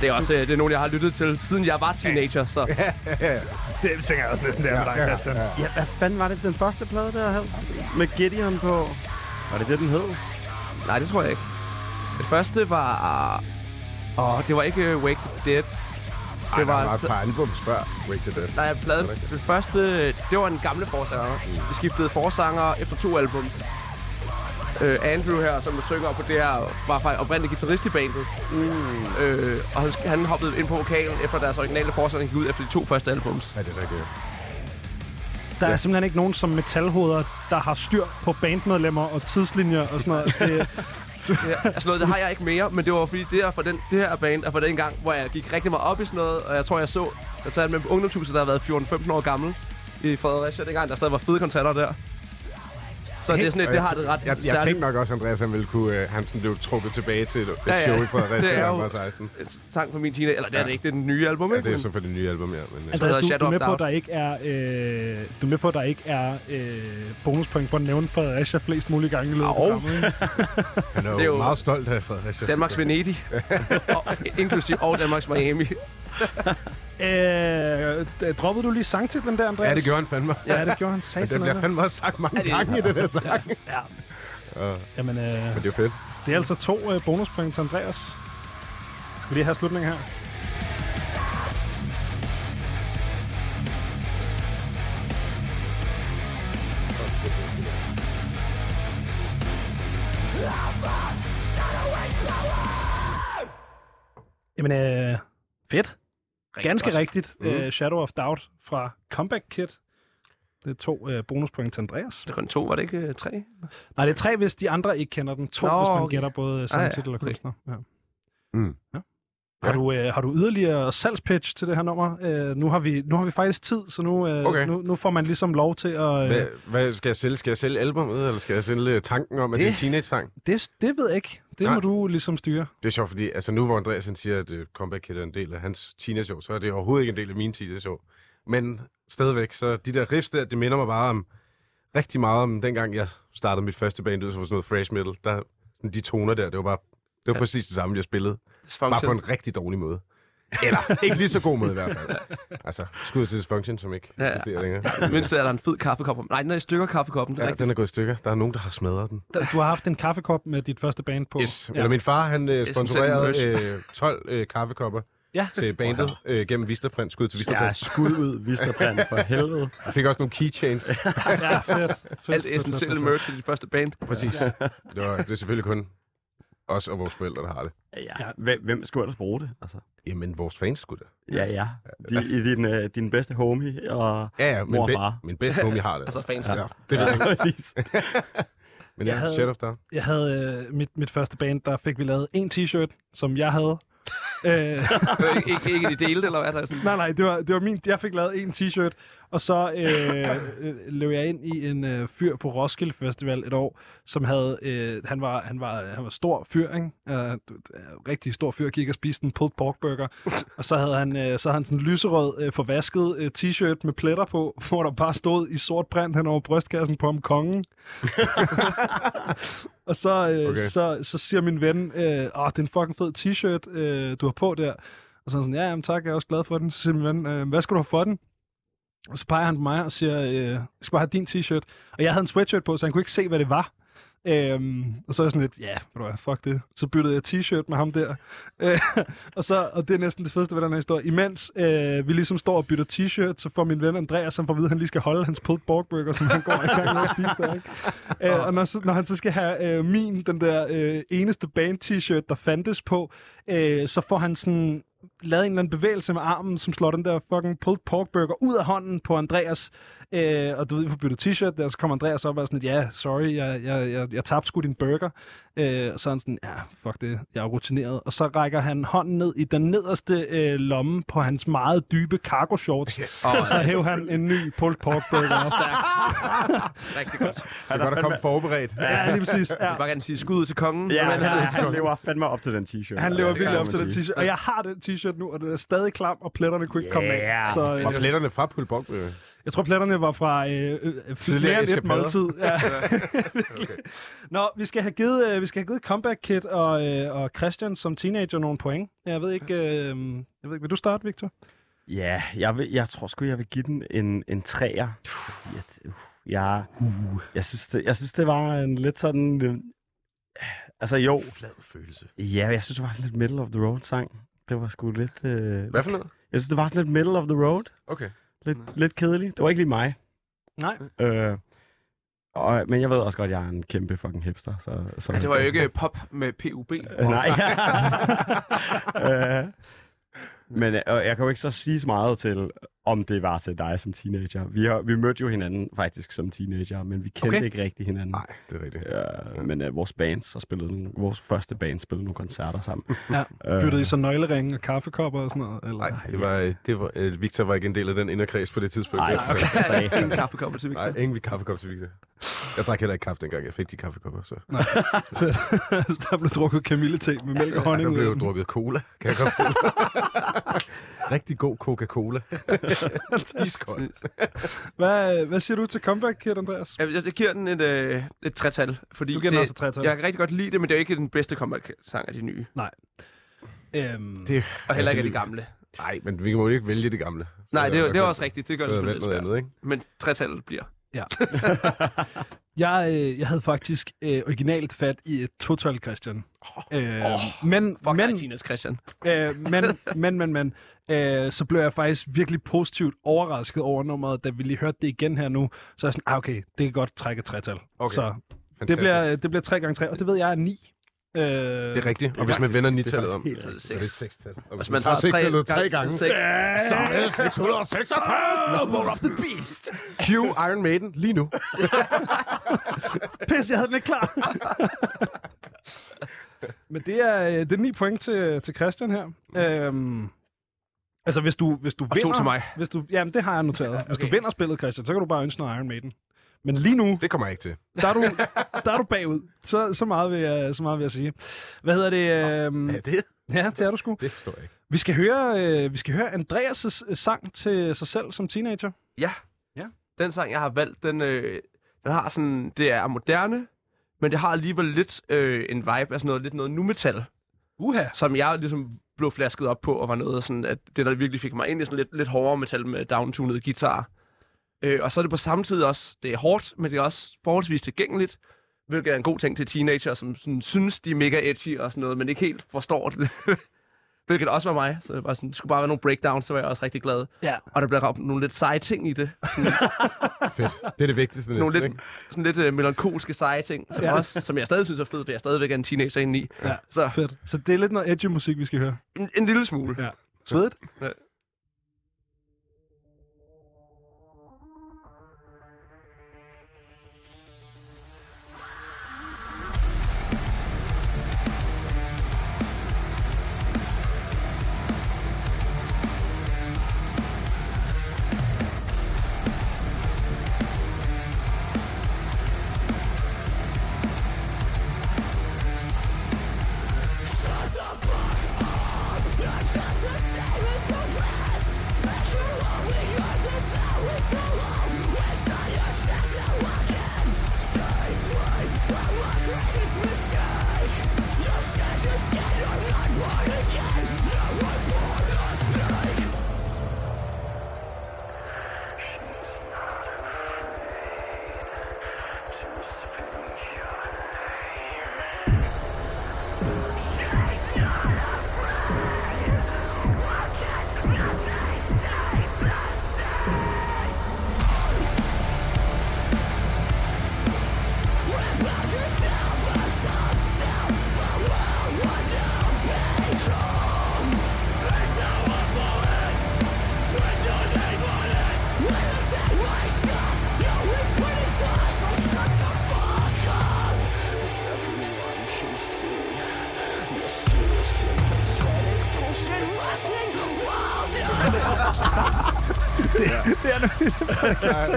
Det er også øh, det er nogen, jeg har lyttet til, siden jeg var teenager, så... Det tænker jeg også næsten, det er med dig, Christian. Ja, hvad fanden var det den første plade, der havde? Med Gideon på. Var det det, den hed? Nej, det tror jeg ikke. Det første var... Åh, oh, det var ikke uh, Wake the Dead. Ej, Det der var- var et par albums før Wake the Dead. Nej, jeg plade, det første, det var en gamle forsanger. Vi skiftede forsanger efter to album. Øh, Andrew her, som synger på det her, var faktisk oprindelig guitarist i bandet. Mm. Øh, og han, han hoppede ind på vokalen efter deres originale forsanger gik ud efter de to første albums. Ja, det er rigtigt. Der er simpelthen ikke nogen som metalhoveder, der har styr på bandmedlemmer og tidslinjer og sådan noget. Altså, det, Ja, altså noget, det har jeg ikke mere, men det var fordi, det, er for den, det her band er for den gang, hvor jeg gik rigtig meget op i sådan noget, og jeg tror, jeg så, jeg talte med ungdomshuset, der har været 14-15 år gammel i Fredericia, dengang der stadig var fede koncerter der. Så det er sådan et, Og det jeg har det ret Jeg, jeg særligt. tænkte nok også, Andreas han ville kunne... Øh, han sådan blev trukket tilbage til et, et Ja, ja. show i Fredericia, Det er da han jo- var 16. en sang på min teenage, eller det er Ja. det ikke, det er den nye album, Ja, ikke? det er så for det nye album, ja. Men, øh, Andreas, du, du Shadow er med på, at der ikke er, øh, du er med på, at der ikke er øh, bonuspoint på at nævne Fredericia flest mulige gange i løbet af programmet. han er er jo- meget stolt af Fredericia. Danmarks Venedig, og, inklusiv og Danmarks Miami. Øh, droppede du lige sangtitlen der, Andreas? Ja, det gjorde han fandme. Ja, det gjorde han satan. den bliver fandme også sagt mange gange i den her sang. Ja. Ja. Jamen, øh, Men det er fedt. det er altså to øh, bonuspoint til Andreas. Skal vi lige have slutningen her? Jamen, øh, fedt. Ganske godt. rigtigt. Mm. Øh, Shadow of Doubt fra Comeback Kid. Det er to øh, bonuspoint til Andreas. Det er kun to, var det ikke øh, tre? Nej, det er tre, hvis de andre ikke kender den. To, Nå, hvis man okay. gætter både sangtitel og okay. kunstner. Ja. Mm. Har, Ja. du, øh, har du yderligere salgspitch til det her nummer? Øh, nu, har vi, nu har vi faktisk tid, så nu, øh, Okay. nu, nu får man ligesom lov til at... Øh, Hvad, hvad skal jeg sælge? Skal jeg sælge albumet, eller skal jeg sælge tanken om, at det, det er en teenage-sang? det, det ved jeg ikke. Det Nej. må du ligesom styre. Det er sjovt, fordi altså nu hvor Andreas han siger, at uh, Comeback Kid er en del af hans teenage-år, så er det overhovedet ikke en del af min teenage-år. Men stadigvæk, så de der riffs der, det minder mig bare om rigtig meget om dengang jeg startede mit første band ud, som var sådan noget thrash metal. Der, sådan de toner der, det var bare det var Ja. præcis det samme, jeg spillede. Bare på Dysfunction. en rigtig dårlig måde. Eller ikke lige så god måde i hvert fald. Altså, skud til Dysfunction, som ikke Ja, ja. længere. Mindst er der en fed kaffekop. Nej, den er i stykker kaffekoppen. Det er Ja, rigtigt. den er gået i stykker. Der er nogen, der har smadret den. Du har haft en kaffekop med dit første band på. Yes. Eller min far, han øh, sponsorerede øh, 12 øh, øh, Ja. til bandet øh, gennem Vistaprint. Skud til Ja, Vistaprint. skud ud, Vistaprint, for helvede. Jeg fik også nogle keychains. ja, fedt. fedt, Alt essentielle merch til dit første band. Præcis. Det, var, det er selvfølgelig kun os og vores forældre, der har det. Ja, hvem, hvem skulle ellers bruge det? Altså, Jamen, vores fans skulle da. ja, ja. De, I din, øh, din bedste homie og... Ja, ja, Mor min, og be- far. min bedste homie har det. Altså fans. Ja, det er det. Ja, præcis. Men Jeg ja, havde- Shut of Down. Jeg havde øh, mit, mit første band, der fik vi lavet en t-shirt, som jeg havde. øh, ikke, ikke, ikke de delte, eller hvad der er sådan. Nej, nej, det var, det var min. Jeg fik lavet en t-shirt, og så øh, øh, løb jeg ind i en øh, fyr på Roskilde Festival et år, som havde, øh, han var, han var, han var stor fyr, ikke? Uh, rigtig stor fyr, gik og spiste en pulled pork burger, og så havde han, øh, så havde han sådan en lyserød, øh, forvasket øh, t-shirt med pletter på, hvor der bare stod i sort print hen over brystkassen på om kongen. og så, øh, Okay. så, så siger min ven, øh, åh, det er en fucking fed t-shirt, øh, du har på der. Og så er han sådan, ja, jamen, tak, jeg er også glad for den. Så siger min ven, øh, hvad skal du have for den? Og så peger han på mig og siger, øh, jeg skal bare have din t-shirt. Og jeg havde en sweatshirt på, så han kunne ikke se, hvad det var. Øhm, og så er jeg sådan lidt, ja, hvad, fuck det. Så byttede jeg t-shirt med ham der. Øh, og, så, og det er næsten det fedeste ved den her historie. Imens øh, vi ligesom står og bytter t-shirt, så får min ven Andreas, som får at vide, at han lige skal holde hans pulled pork burger, som han går i gang med at spise der. Ikke? Øh, og når, så, når han så skal have øh, min, den der øh, eneste band t-shirt, der fandtes på, øh, så får han sådan lavet en eller anden bevægelse med armen, som slår den der fucking pulled pork burger ud af hånden på Andreas. Øh, og du ved, vi får byttet t-shirt, der, så kommer Andreas op og er sådan, lidt, ja, sorry, jeg, jeg, jeg, jeg tabte sgu din burger. Øh, og så er han sådan, ja, fuck det, jeg er rutineret. Og så rækker han hånden ned i den nederste øh, lomme på hans meget dybe cargo shorts. Yes. Og så hæver han en ny pulled pork burger op. Rigtig godt. Det er godt at komme forberedt. Ja, lige præcis. Jeg Ja. vil bare gerne sige skud ud til kongen. Ja, Men han, han, han lever fandme op til den t-shirt. Han lever Ja, virkelig op til den t-shirt. Og jeg har den t-shirt nu, og den er stadig klam, og pletterne kunne ikke komme af. Yeah. Så øh, Var pletterne fra Pulbok? Øh. Jeg tror, pletterne var fra øh, øh, mere end et måltid. Ja. Okay. Nå, vi skal have givet, øh, vi skal have givet Comeback Kid og, øh, og Christian som teenager nogle point. Jeg ved ikke, øh, jeg ved ikke, vil du starte, Victor? Ja, jeg, vil, jeg tror sgu, jeg vil give den en, en træer. Uh, jeg, jeg, synes, det, jeg synes, det var en lidt sådan... Øh, altså jo, Flad følelse. ja, jeg synes, det var sådan lidt middle of the road sang. Det var sgu lidt... Øh, Hvad for noget? Jeg synes, det var sådan lidt middle of the road. Okay. Lidt, lidt kedeligt. Det var ikke lige mig. Nej. Øh, og, men jeg ved også godt, at jeg er en kæmpe fucking hipster. Så, så ja, det var jo ikke pop med PUB. Øh, Nej. øh, men øh, jeg kan jo ikke så sige så meget til, om det var til dig som teenager. Vi, har, vi mødte jo hinanden faktisk som teenager, men vi kendte Okay. ikke rigtig hinanden. Nej, det er rigtigt. Ja, men uh, vores bands har spillet nogle, vores første band spillede nogle koncerter sammen. Ja. Øh, Byttede I så nøgleringe og kaffekopper og sådan noget? Eller? Nej, det var, det var, øh, Victor var ikke en del af den inderkreds på det tidspunkt. Nej, Så- okay. Ingen kaffekopper til Victor. Nej, ingen kaffekop til Victor. Jeg drak heller ikke kaffe dengang, jeg fik de kaffekopper. Så. Fedt. der blev drukket kamillete med mælk og Ja, honning. der blev drukket cola, kan jeg godt. Rigtig god Coca-Cola. Iskold. Hvad, hvad siger du til Comeback Kid, Andreas? Jeg, jeg, giver den et, øh, et trætal, fordi Du giver den det, også et tretal. jeg kan rigtig godt lide det, men det er jo ikke den bedste comeback-sang af de nye. Øhm, Det, Og heller ikke af de det- gamle. Nej, men vi må jo ikke vælge det gamle. Så Nej, det, der det er også rigtigt. Det gør det selvfølgelig lidt svært. andet, ikke? Men tretallet bliver. Jeg, øh, jeg havde faktisk øh, originalt fat i et total Christian. Øh, men, Fuck men, Christian. øh, men, men, men, men, øh, så blev jeg faktisk virkelig positivt overrasket over nummeret, da vi lige hørte det igen her nu. Så er jeg sådan, ah, okay, det kan godt trække et tretal. Okay. Så det Fantastisk. bliver, det bliver 3 gange 3 og det ved jeg er 9. Øh, Det er rigtigt. Og hvis man vender nitallet om, helt Så er det så er det seks. sekstal. Og Hvis hvis man tager tager tre sekstallet tre gange, Seks. så er det 666. Number of the Beast. Cue Iron Maiden lige nu. Pis, jeg havde den ikke klar. Men det er, øh, det er 9 point til, til Christian her. Øhm, altså, hvis du, hvis du Og vinder... to til mig. Hvis du, jamen, det har jeg noteret. Hvis du okay. vinder spillet, Christian, så kan du bare ønske noget Iron Maiden. Men lige nu, Det kommer jeg ikke til. der er du, der er du bagud. Så, så, meget vil jeg, så meget vil jeg sige. Hvad hedder det? Øhm, Er det? ja, det er du sgu. Det forstår jeg ikke. Vi skal høre, øh, vi skal høre Andreas' øh, sang til sig selv som teenager. Ja. Ja. Den sang, jeg har valgt, den, øh, den har sådan... Det er moderne, men det har alligevel lidt øh, en vibe af sådan noget, lidt noget nu-metal, Uha. som jeg ligesom blev flasket op på, og var noget sådan, at det, der virkelig fik mig ind i sådan lidt, lidt hårdere metal med downtunede guitar. Øh, og så er det på samme tid også, det er hårdt, men det er også forholdsvis tilgængeligt, hvilket er en god ting til teenager, som sådan, synes, de er mega edgy og sådan noget, men ikke helt forstår det. hvilket også var mig, så jeg var sådan, det skulle bare være nogle breakdowns, så var jeg også rigtig glad. Ja. Og der blev ramt nogle lidt seje ting i det. Sådan, Fedt. Det er det vigtigste sådan nogle næsten, lidt, sådan lidt uh, melankolske seje ting, som, Ja. også, som jeg stadig synes er fed, for jeg stadigvæk er en teenager indeni. Ja, Så fedt. Så det er lidt noget edgy musik, vi skal høre. en, en lille smule. Ja. Svedigt? Ja.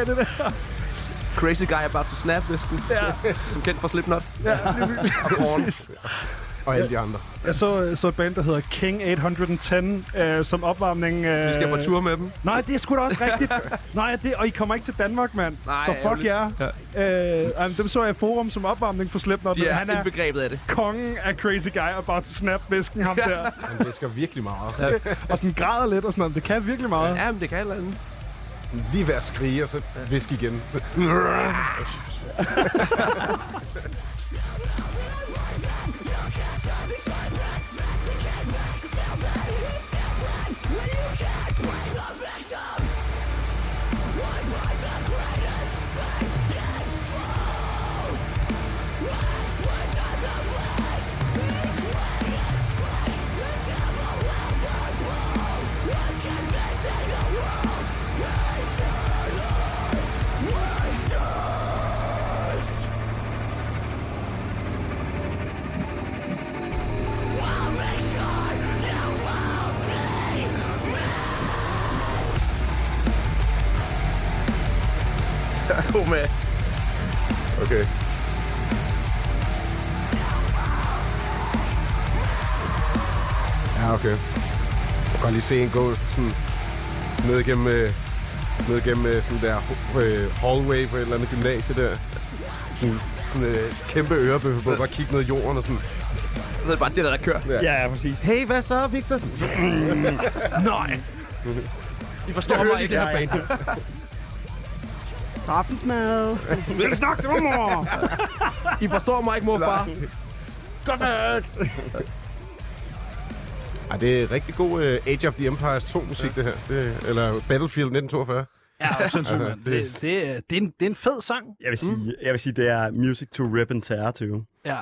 Det der. Crazy Guy About to Snap, listen. Ja. Som kendt fra Slipknot. Ja, Og Korn. Og alle de andre. Jeg så, så et band, der hedder King 810 øh, som opvarmning. Øh... Vi skal på tur med dem. Nej, det er sgu da også rigtigt. Nej, det, og I kommer ikke til Danmark, mand. Nej, så fuck jer. Ja. Øh, dem så jeg i forum som opvarmning for Slipknot. Er han er indbegrebet af det. kongen af Crazy Guy About to Snap væsken, ham der. Han visker virkelig meget. og sådan græder lidt og sådan noget. Det kan virkelig meget. Ja, men det kan et eller andet. Lige ved at skrige, og så visk igen. God med. Okay. Ja, okay. Jeg kan godt lige se en gå sådan ned igennem, øh, ned igennem øh, sådan der øh, hallway på et eller andet gymnasie der. Sådan, sådan øh, kæmpe ørebøffer på, bare kigge ned i jorden og sådan. Så er det bare det, der, der kører. Ja, ja, præcis. Hey, hvad så, Victor? Nej. I forstår mig ikke, det her band. Aftensmad. Ikke snak til mig, mor. I forstår mig ikke, mor far. Godt nok. Ej, det er rigtig god øh, Age of the Empires 2 musik, det her. Det, eller Battlefield 1942. Ja, sindssygt, Ja, mand. det- Det, det, er- det, er en, det er en fed sang. Jeg vil sige, jeg vil sige det er music to rip and tear to. Ja.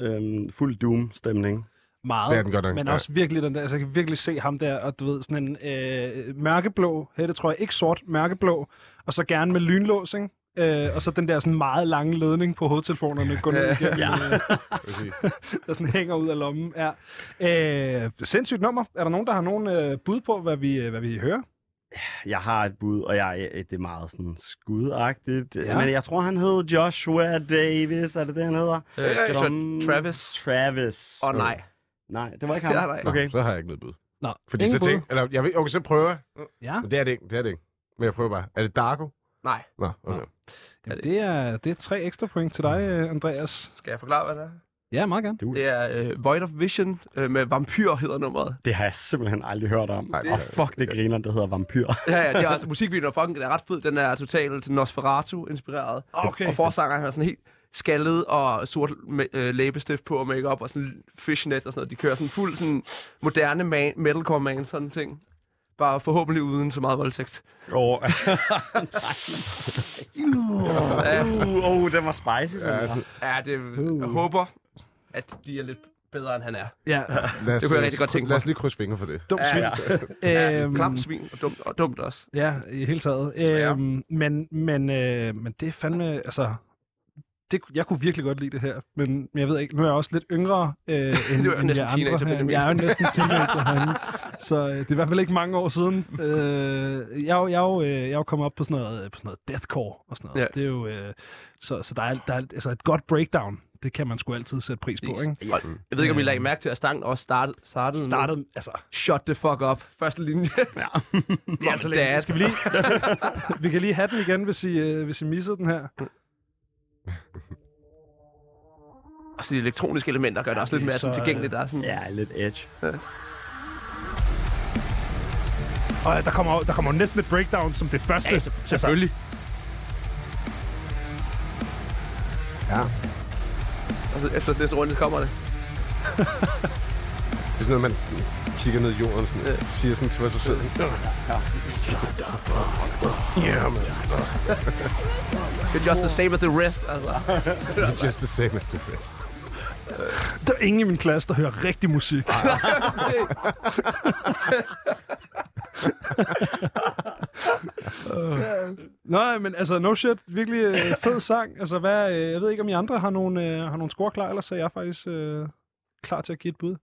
Øhm, fuld Doom-stemning. Meget. Det er den godt nok, Men ja. også virkelig den der, altså jeg kan virkelig se ham der, og du ved, sådan en øh, mørkeblå hætte, tror jeg, ikke sort, mørkeblå, og så gerne med lynlås, ikke? Øh, og så den der sådan meget lange ledning på hovedtelefonerne går ned igennem, Ja. øh, Præcis. der sådan hænger ud af lommen. Ja. Øh, sindssygt nummer. Er der nogen, der har nogen øh, bud på, hvad vi, øh, hvad vi hører? Jeg har et bud, og jeg, det er meget sådan skudagtigt. Ja. Men jeg tror, han hed Joshua Davis. Er det det, han hedder? Øh, Travis. Travis. Åh, nej. Nej, det var ikke ham. Ja, nej. Okay. Nå, så har jeg ikke noget bud. Nå, Fordi ingen så bud. tænk, eller jeg ved, okay, så prøver jeg. Ja, Men Det er det ikke, det er det ikke. Men jeg prøver bare. Er det Darko? Nej. Nå, okay. Jamen, det, er, det er tre ekstra point til dig, øh, Andreas. Skal jeg forklare, hvad det er? Ja, meget gerne. Du, Det er øh, Void of Vision øh, med Vampyr hedder nummeret. det har jeg simpelthen aldrig hørt om. Nej, Nej, og det- fuck, det griner, det hedder Vampyr. Ja, ja, det er altså musikvideoen er fucking, den er ret fed. Den er totalt Nosferatu-inspireret. Okay. Og forsangeren har sådan helt skaldet og sort øh, læbestift på og makeup og sådan fishnet og sådan noget. De kører sådan fuld sådan moderne man, metalcore man, sådan ting. Bare forhåbentlig uden så meget voldtægt. Åh, Ja, uh, oh, den var spicy. Ja, Ja, det, jeg håber, at de er lidt bedre, end han er. Ja, lad os, Det kunne jeg rigtig godt tænke Lad os mig. lige krydse fingre for det. dumt svin. Ja, ja. Øhm, Klamt svin og dumt, og dumt også. Ja, i hele taget. Øhm, men, men, øh, men det er fandme, altså... Det, jeg kunne virkelig godt lide det her, men, men jeg ved ikke, nu er jeg også lidt yngre øh, end, Du er end næsten jer teenager, andre. her. Jeg er jo næsten teenager herinde, så øh, det er i hvert fald ikke mange år siden. Øh, jeg, jeg, jo, øh, jeg er jo kommet op på sådan noget, på sådan noget deathcore og sådan noget. Ja. Det er jo, øh, så, så der er, der er altså et godt breakdown. Det kan man sgu altid sætte pris på, ikke? Og Jeg ved ikke, om I lagde mærke til, at stangen også startede, startede, med Startet, altså, Shut the fuck up. Første linje. ja. det er altså. Skal vi lige... vi kan lige have den igen, hvis I, øh, hvis I missede den her. Og så de elektroniske elementer gør det også det lidt mere er sådan så, tilgængeligt. Der er sådan, ja, lidt edge. Og der kommer, der kommer næsten et breakdown som det første. Ja, selvfølgelig. Ja. Og så efter næste runde kommer det. Det er sådan noget, man kigger ned i jorden og sådan, siger sådan til sig selv. Ja, man. It's just the same as the rest. Altså. It's just the same as the rest. Der er ingen i min klasse, der hører rigtig musik. Nej, men altså, no shit. Virkelig øh, fed sang. Altså, hvad, øh, jeg ved ikke, om I andre har nogle, øh, har nogle score klar, ellers er jeg faktisk øh, klar til at give et bud.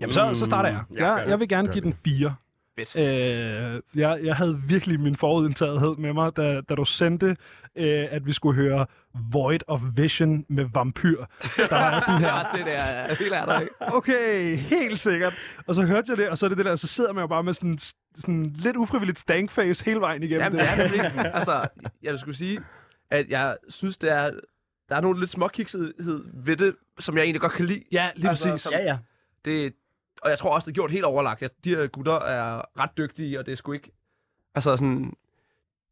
Jamen, så, så starter jeg. Ja, Jeg, jeg vil gerne give den 4. Fedt. Øh, jeg, jeg havde virkelig min forudindtagethed med mig, da, da du sendte, øh, at vi skulle høre Void of Vision med Vampyr. Der var sådan Det er her, det der, helt er der, ikke? okay, helt sikkert. Og så hørte jeg det, og så er det det der, så sidder man jo bare med sådan, sådan lidt ufrivilligt stankface hele vejen igennem Jamen, det. det er det. Altså, jeg skulle sige, at jeg synes, det er, der er nogle lidt småkiksethed ved det, som jeg egentlig godt kan lide. Ja, lige Altså, præcis. Ja, ja. Det, og jeg tror også, det er gjort helt overlagt. Jeg, de her gutter er ret dygtige, og det er sgu ikke... Altså sådan...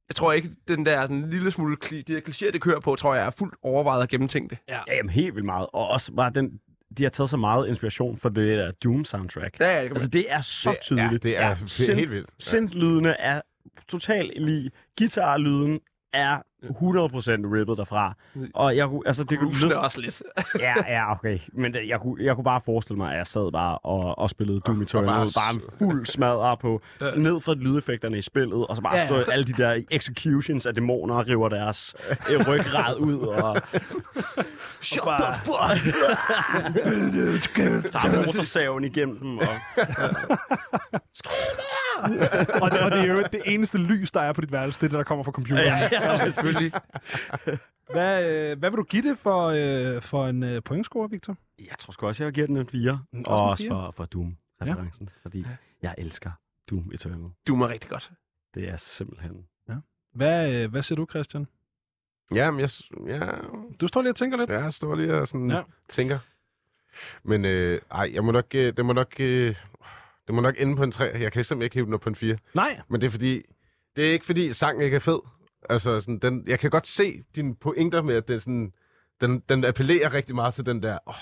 Jeg tror ikke, den der sådan, lille smule... Kli, de her klichéer, det kører på, tror jeg er fuldt overvejet og gennemtænkt det. Ja, jamen helt vildt meget. Og også bare den, de har taget så meget inspiration for det der Doom-soundtrack. Ja, ja, det Altså, det er så Det- tydeligt. ja, det er fe- helt vildt. Ja. Synth-lydene er totalt lige. Guitar-lyden er 100% rippet derfra. Og jeg kunne, altså, det kunne Groovesene også lidt. Ja, ja, okay. Men det, jeg, kunne, jeg kunne bare forestille mig, at jeg sad bare og, og spillede Doom Eternal. bare Bare, en fuld smadre på, ned for lydeffekterne i spillet, og så bare Ja. ja. stå alle de der executions af dæmoner og river deres øh, ryggrad ud, og Shut bare- the fuck! tager motorsaven igennem dem. Og, og, det, og det er jo det eneste lys, der er på dit værelse, det er det, der kommer fra computeren. ja, ja, selvfølgelig. Hvad, øh, hvad vil du give det for, øh, for en øh, pointscore, Victor? Jeg tror sgu også, jeg vil give den en 4. Mm, Og også for, for Doom-referencen, fordi jeg elsker Doom Eternal. Du er rigtig godt. Det er simpelthen... Hvad, øh, hvad siger du, Christian? Ja, men jeg, ja, Du står lige og tænker lidt. ja, jeg står lige og sådan Ja. ja. tænker. Men øh, ej, jeg må nok, øh, det må nok, øh, det må nok ende på en 3. Jeg kan simpelthen ikke hive den op på en 4. Nej, Men det er fordi, det er ikke fordi sangen ikke er fed. Altså, sådan, den, jeg kan godt se dine pointer med, at den, sådan, den, den appellerer rigtig meget til den der, oh,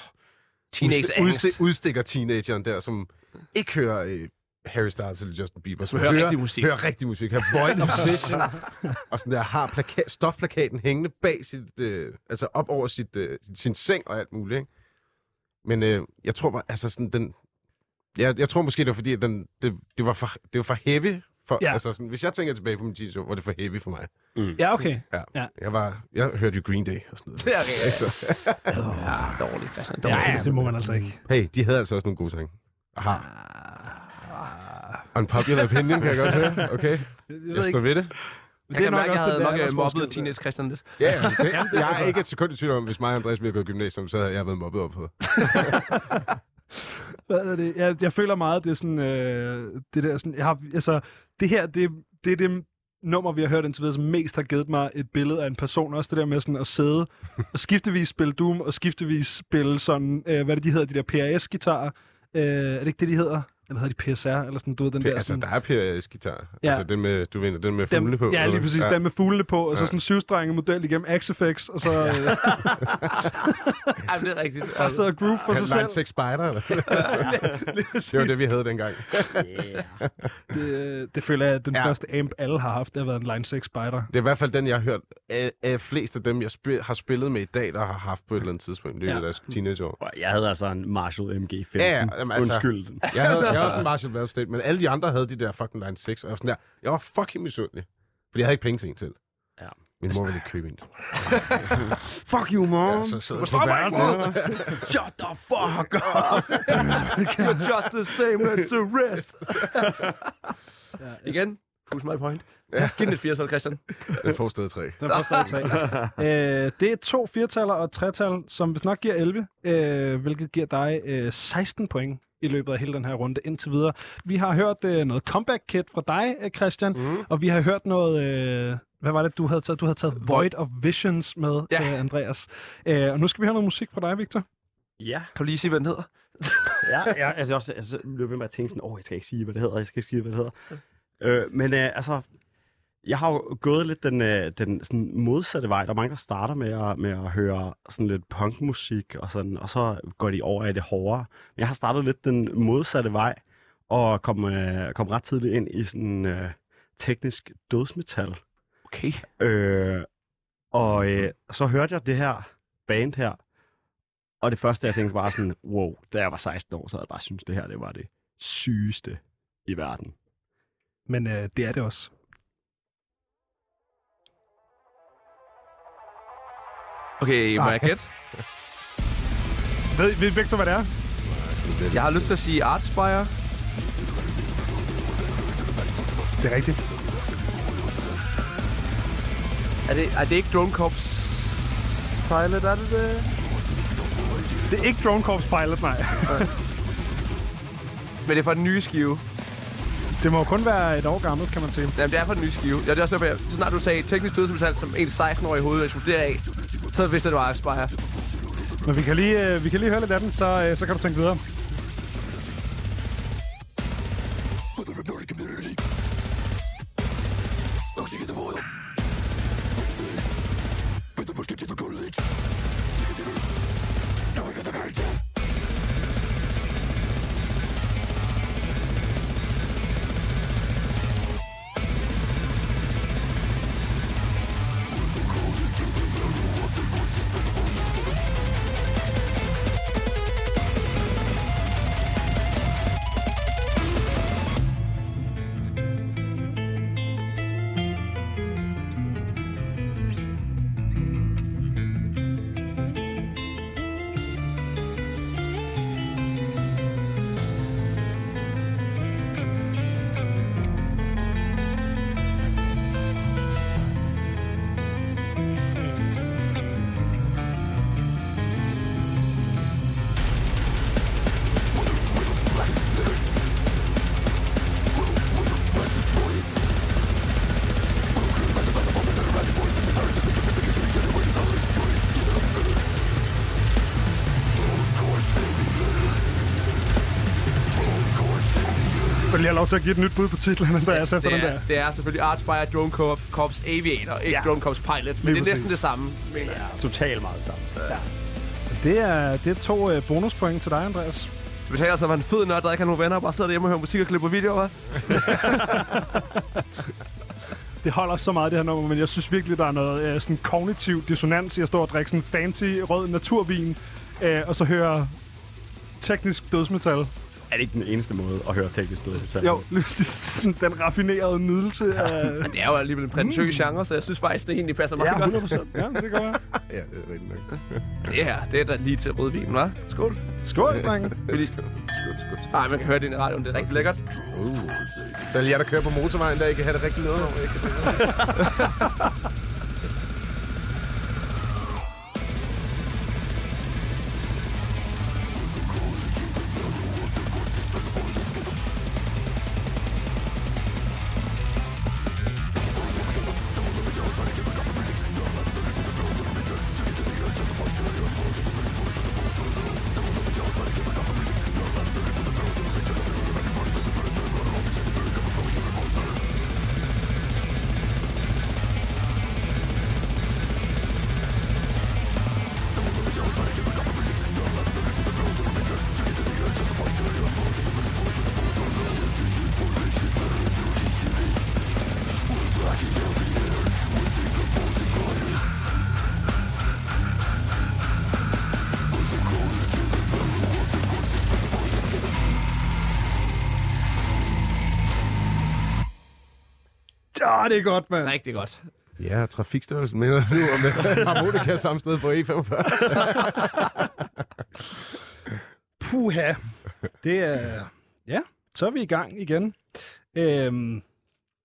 Teenage udsti- udstikker teenageren der, som ikke hører øh, Harry Styles eller Justin Bieber. Som hører rigtig musik. Hører rigtig musik. Har Void of Vision. og sådan der har plaka- stofplakaten hængende bag sit, øh, altså op over sit, øh, sin seng og alt muligt. Ikke? Men øh, jeg tror bare, altså sådan den, jeg, jeg tror måske det var fordi, at den, det, det, var for, det var for heavy. For, Ja. ja. altså sådan, hvis jeg tænker tilbage på min teenage var det for heavy for mig. ja, okay. Ja. Ja. Jeg, var, jeg hørte jo Green Day og sådan noget. Det er rigtigt. Ja, dårligt. Altså, dårligt. Ja, ja, det må man altså ikke. Hey, de havde altså også nogle gode sange. Aha. Unpopular opinion, kan jeg godt høre. Okay, Jeg jeg står ved det. Jeg kan mærke, at jeg havde nok øh, mobbet teenage. Christian lidt. Ja, ja, det, jeg er altså- ikke et sekund i tvivl om, hvis mig og Andreas ville have gået i gymnasium, så havde jeg været mobbet op på. Hvad er det? Jeg, jeg føler meget, det er sådan, øh, det der sådan, jeg har, altså, det her, det, det er det nummer, vi har hørt indtil videre, som mest har givet mig et billede af en person. Også det der med sådan at sidde og skiftevis spille Doom, og skiftevis spille sådan, øh, hvad er det, de hedder, de der PRS-gitarer. Øh, er det ikke det, de hedder? Eller hedder de PSR? Eller sådan, du ved, den der Altså, sådan... der er PRS guitar. Ja. Altså, den med, du ved, den med fuglene på. Ja, lige præcis. hvad? Den med fuglene på, og så Ja. sådan en syvstrenget model igennem Axe-Effects, og så øh, Ej, det er rigtigt. og så groove for sig Ja. Line selv. 6 Spider, eller? Lige det var det, vi havde dengang. Yeah. det, det føler jeg, at den Ja. første amp, alle har haft, det har været en Line 6 Spider. Det er i hvert fald den, jeg har hørt af, af flest af dem, jeg spil, har spillet med i dag, der har haft på et eller andet tidspunkt. Det er Ja. ja. deres teenageår. Jeg havde altså en Marshall MG-15. Ja, ja, jamen, altså- Undskyld. Jeg havde, jeg havde også en Marshall Valve State, men alle de andre havde de der fucking Line 6, og jeg var sådan der, jeg var fucking misundelig. Fordi jeg havde ikke penge til en selv. Ja. Min mor ville ikke købe en. Fuck you, mom. Ja, så sidder værelset. Shut the fuck up. You're just the same as the rest. Igen. Push my point. Ja. Giv den et 4 Christian. Den får sted 3. Den første er tre. øh, det er to firetaller og et tretal, som hvis nok giver 11, øh, hvilket giver dig øh, 16 point i løbet af hele den her runde indtil videre. Vi har hørt øh, noget comeback-kit fra dig, øh, Christian, mm. og vi har hørt noget... Øh, hvad var det, du havde taget? Du havde taget Void of Visions med, Ja. øh, Andreas. Øh, og nu skal vi have noget musik fra dig, Victor. Ja, Kan du lige sige, hvad den hedder? ja, ja altså, også, altså, løb ved med at tænke sådan, åh, oh, jeg skal ikke sige, hvad det hedder, jeg skal ikke sige, hvad det hedder. Øh, men øh, altså, jeg har jo gået lidt den, øh, den sådan modsatte vej. Der er mange, der starter med at, med at høre sådan lidt punkmusik, og, sådan, og så går de over i det hårdere. Men jeg har startet lidt den modsatte vej, og kom, øh, kom ret tidligt ind i sådan øh, teknisk dødsmetal. Okay. Øh, og øh, så hørte jeg det her band her, og det første, jeg tænkte, var sådan, wow, da jeg var 16 år, så havde jeg bare syntes, det her det var det sygeste i verden. Men øh, det er det også. Okay, må jeg gætte? Ved, ved Victor, hvad det er? Jeg har lyst til at sige Artspire. Det er rigtigt. Er det, er det ikke Drone Corps Pilot, er det det? Det er ikke Drone Corps Pilot, nej. Men det er fra den nye skive. Det må jo kun være et år gammelt, kan man sige. Jamen, det er fra den nye skive. Ja, det er også derfor, jeg, så snart du sagde teknisk dødsmetal som en 16-årig i hovedet eksploderer af, så vidste jeg, det var Aspire. Men vi kan lige, øh, vi kan lige høre lidt af den, så, øh, så kan du tænke videre. Til at give et nyt bud på titlen, Andreas, efter det, den er, der. det er selvfølgelig Artspire Drone Corps, Corps Aviator, ikke Ja. Drone Corps Pilot. Men Lige det er præcis. næsten det samme, mener jeg. Totalt meget sammen. Ja. Det er, det er to øh, bonuspoint til dig, Andreas. Hvis jeg altså var en fed nørd, der ikke har nogen venner, og bare sidder derhjemme og hører musik og klipper videoer, hva'? Det holder så meget, det her nummer, men jeg synes virkelig, der er noget øh, sådan kognitiv dissonans i at stå og drikke sådan fancy rød naturvin, øh, og så høre teknisk dødsmetal. Er det ikke den eneste måde at høre teknisk dødsmetal? Jo, sådan den raffinerede nydelse af... Men det er jo alligevel en prætentiøs Mm. genre, så jeg synes faktisk, det egentlig passer meget Ja, godt. 100 procent. Ja, det gør jeg. Ja, det er rigtigt nok. Det her, det er da lige til rødvin, hva'? Skål. Skål, drenge. Fordi... Nej, man kan høre det i radioen, det er rigtig lækkert. Så er jer, der kører på motorvejen, der ikke kan have det rigtig noget over. Ja, det er godt, mand. Rigtig godt. Ja, trafikstørrelsen mener du, og med harmonika samme sted på E45. Puha. Det er... Ja, så er vi i gang igen. Øhm,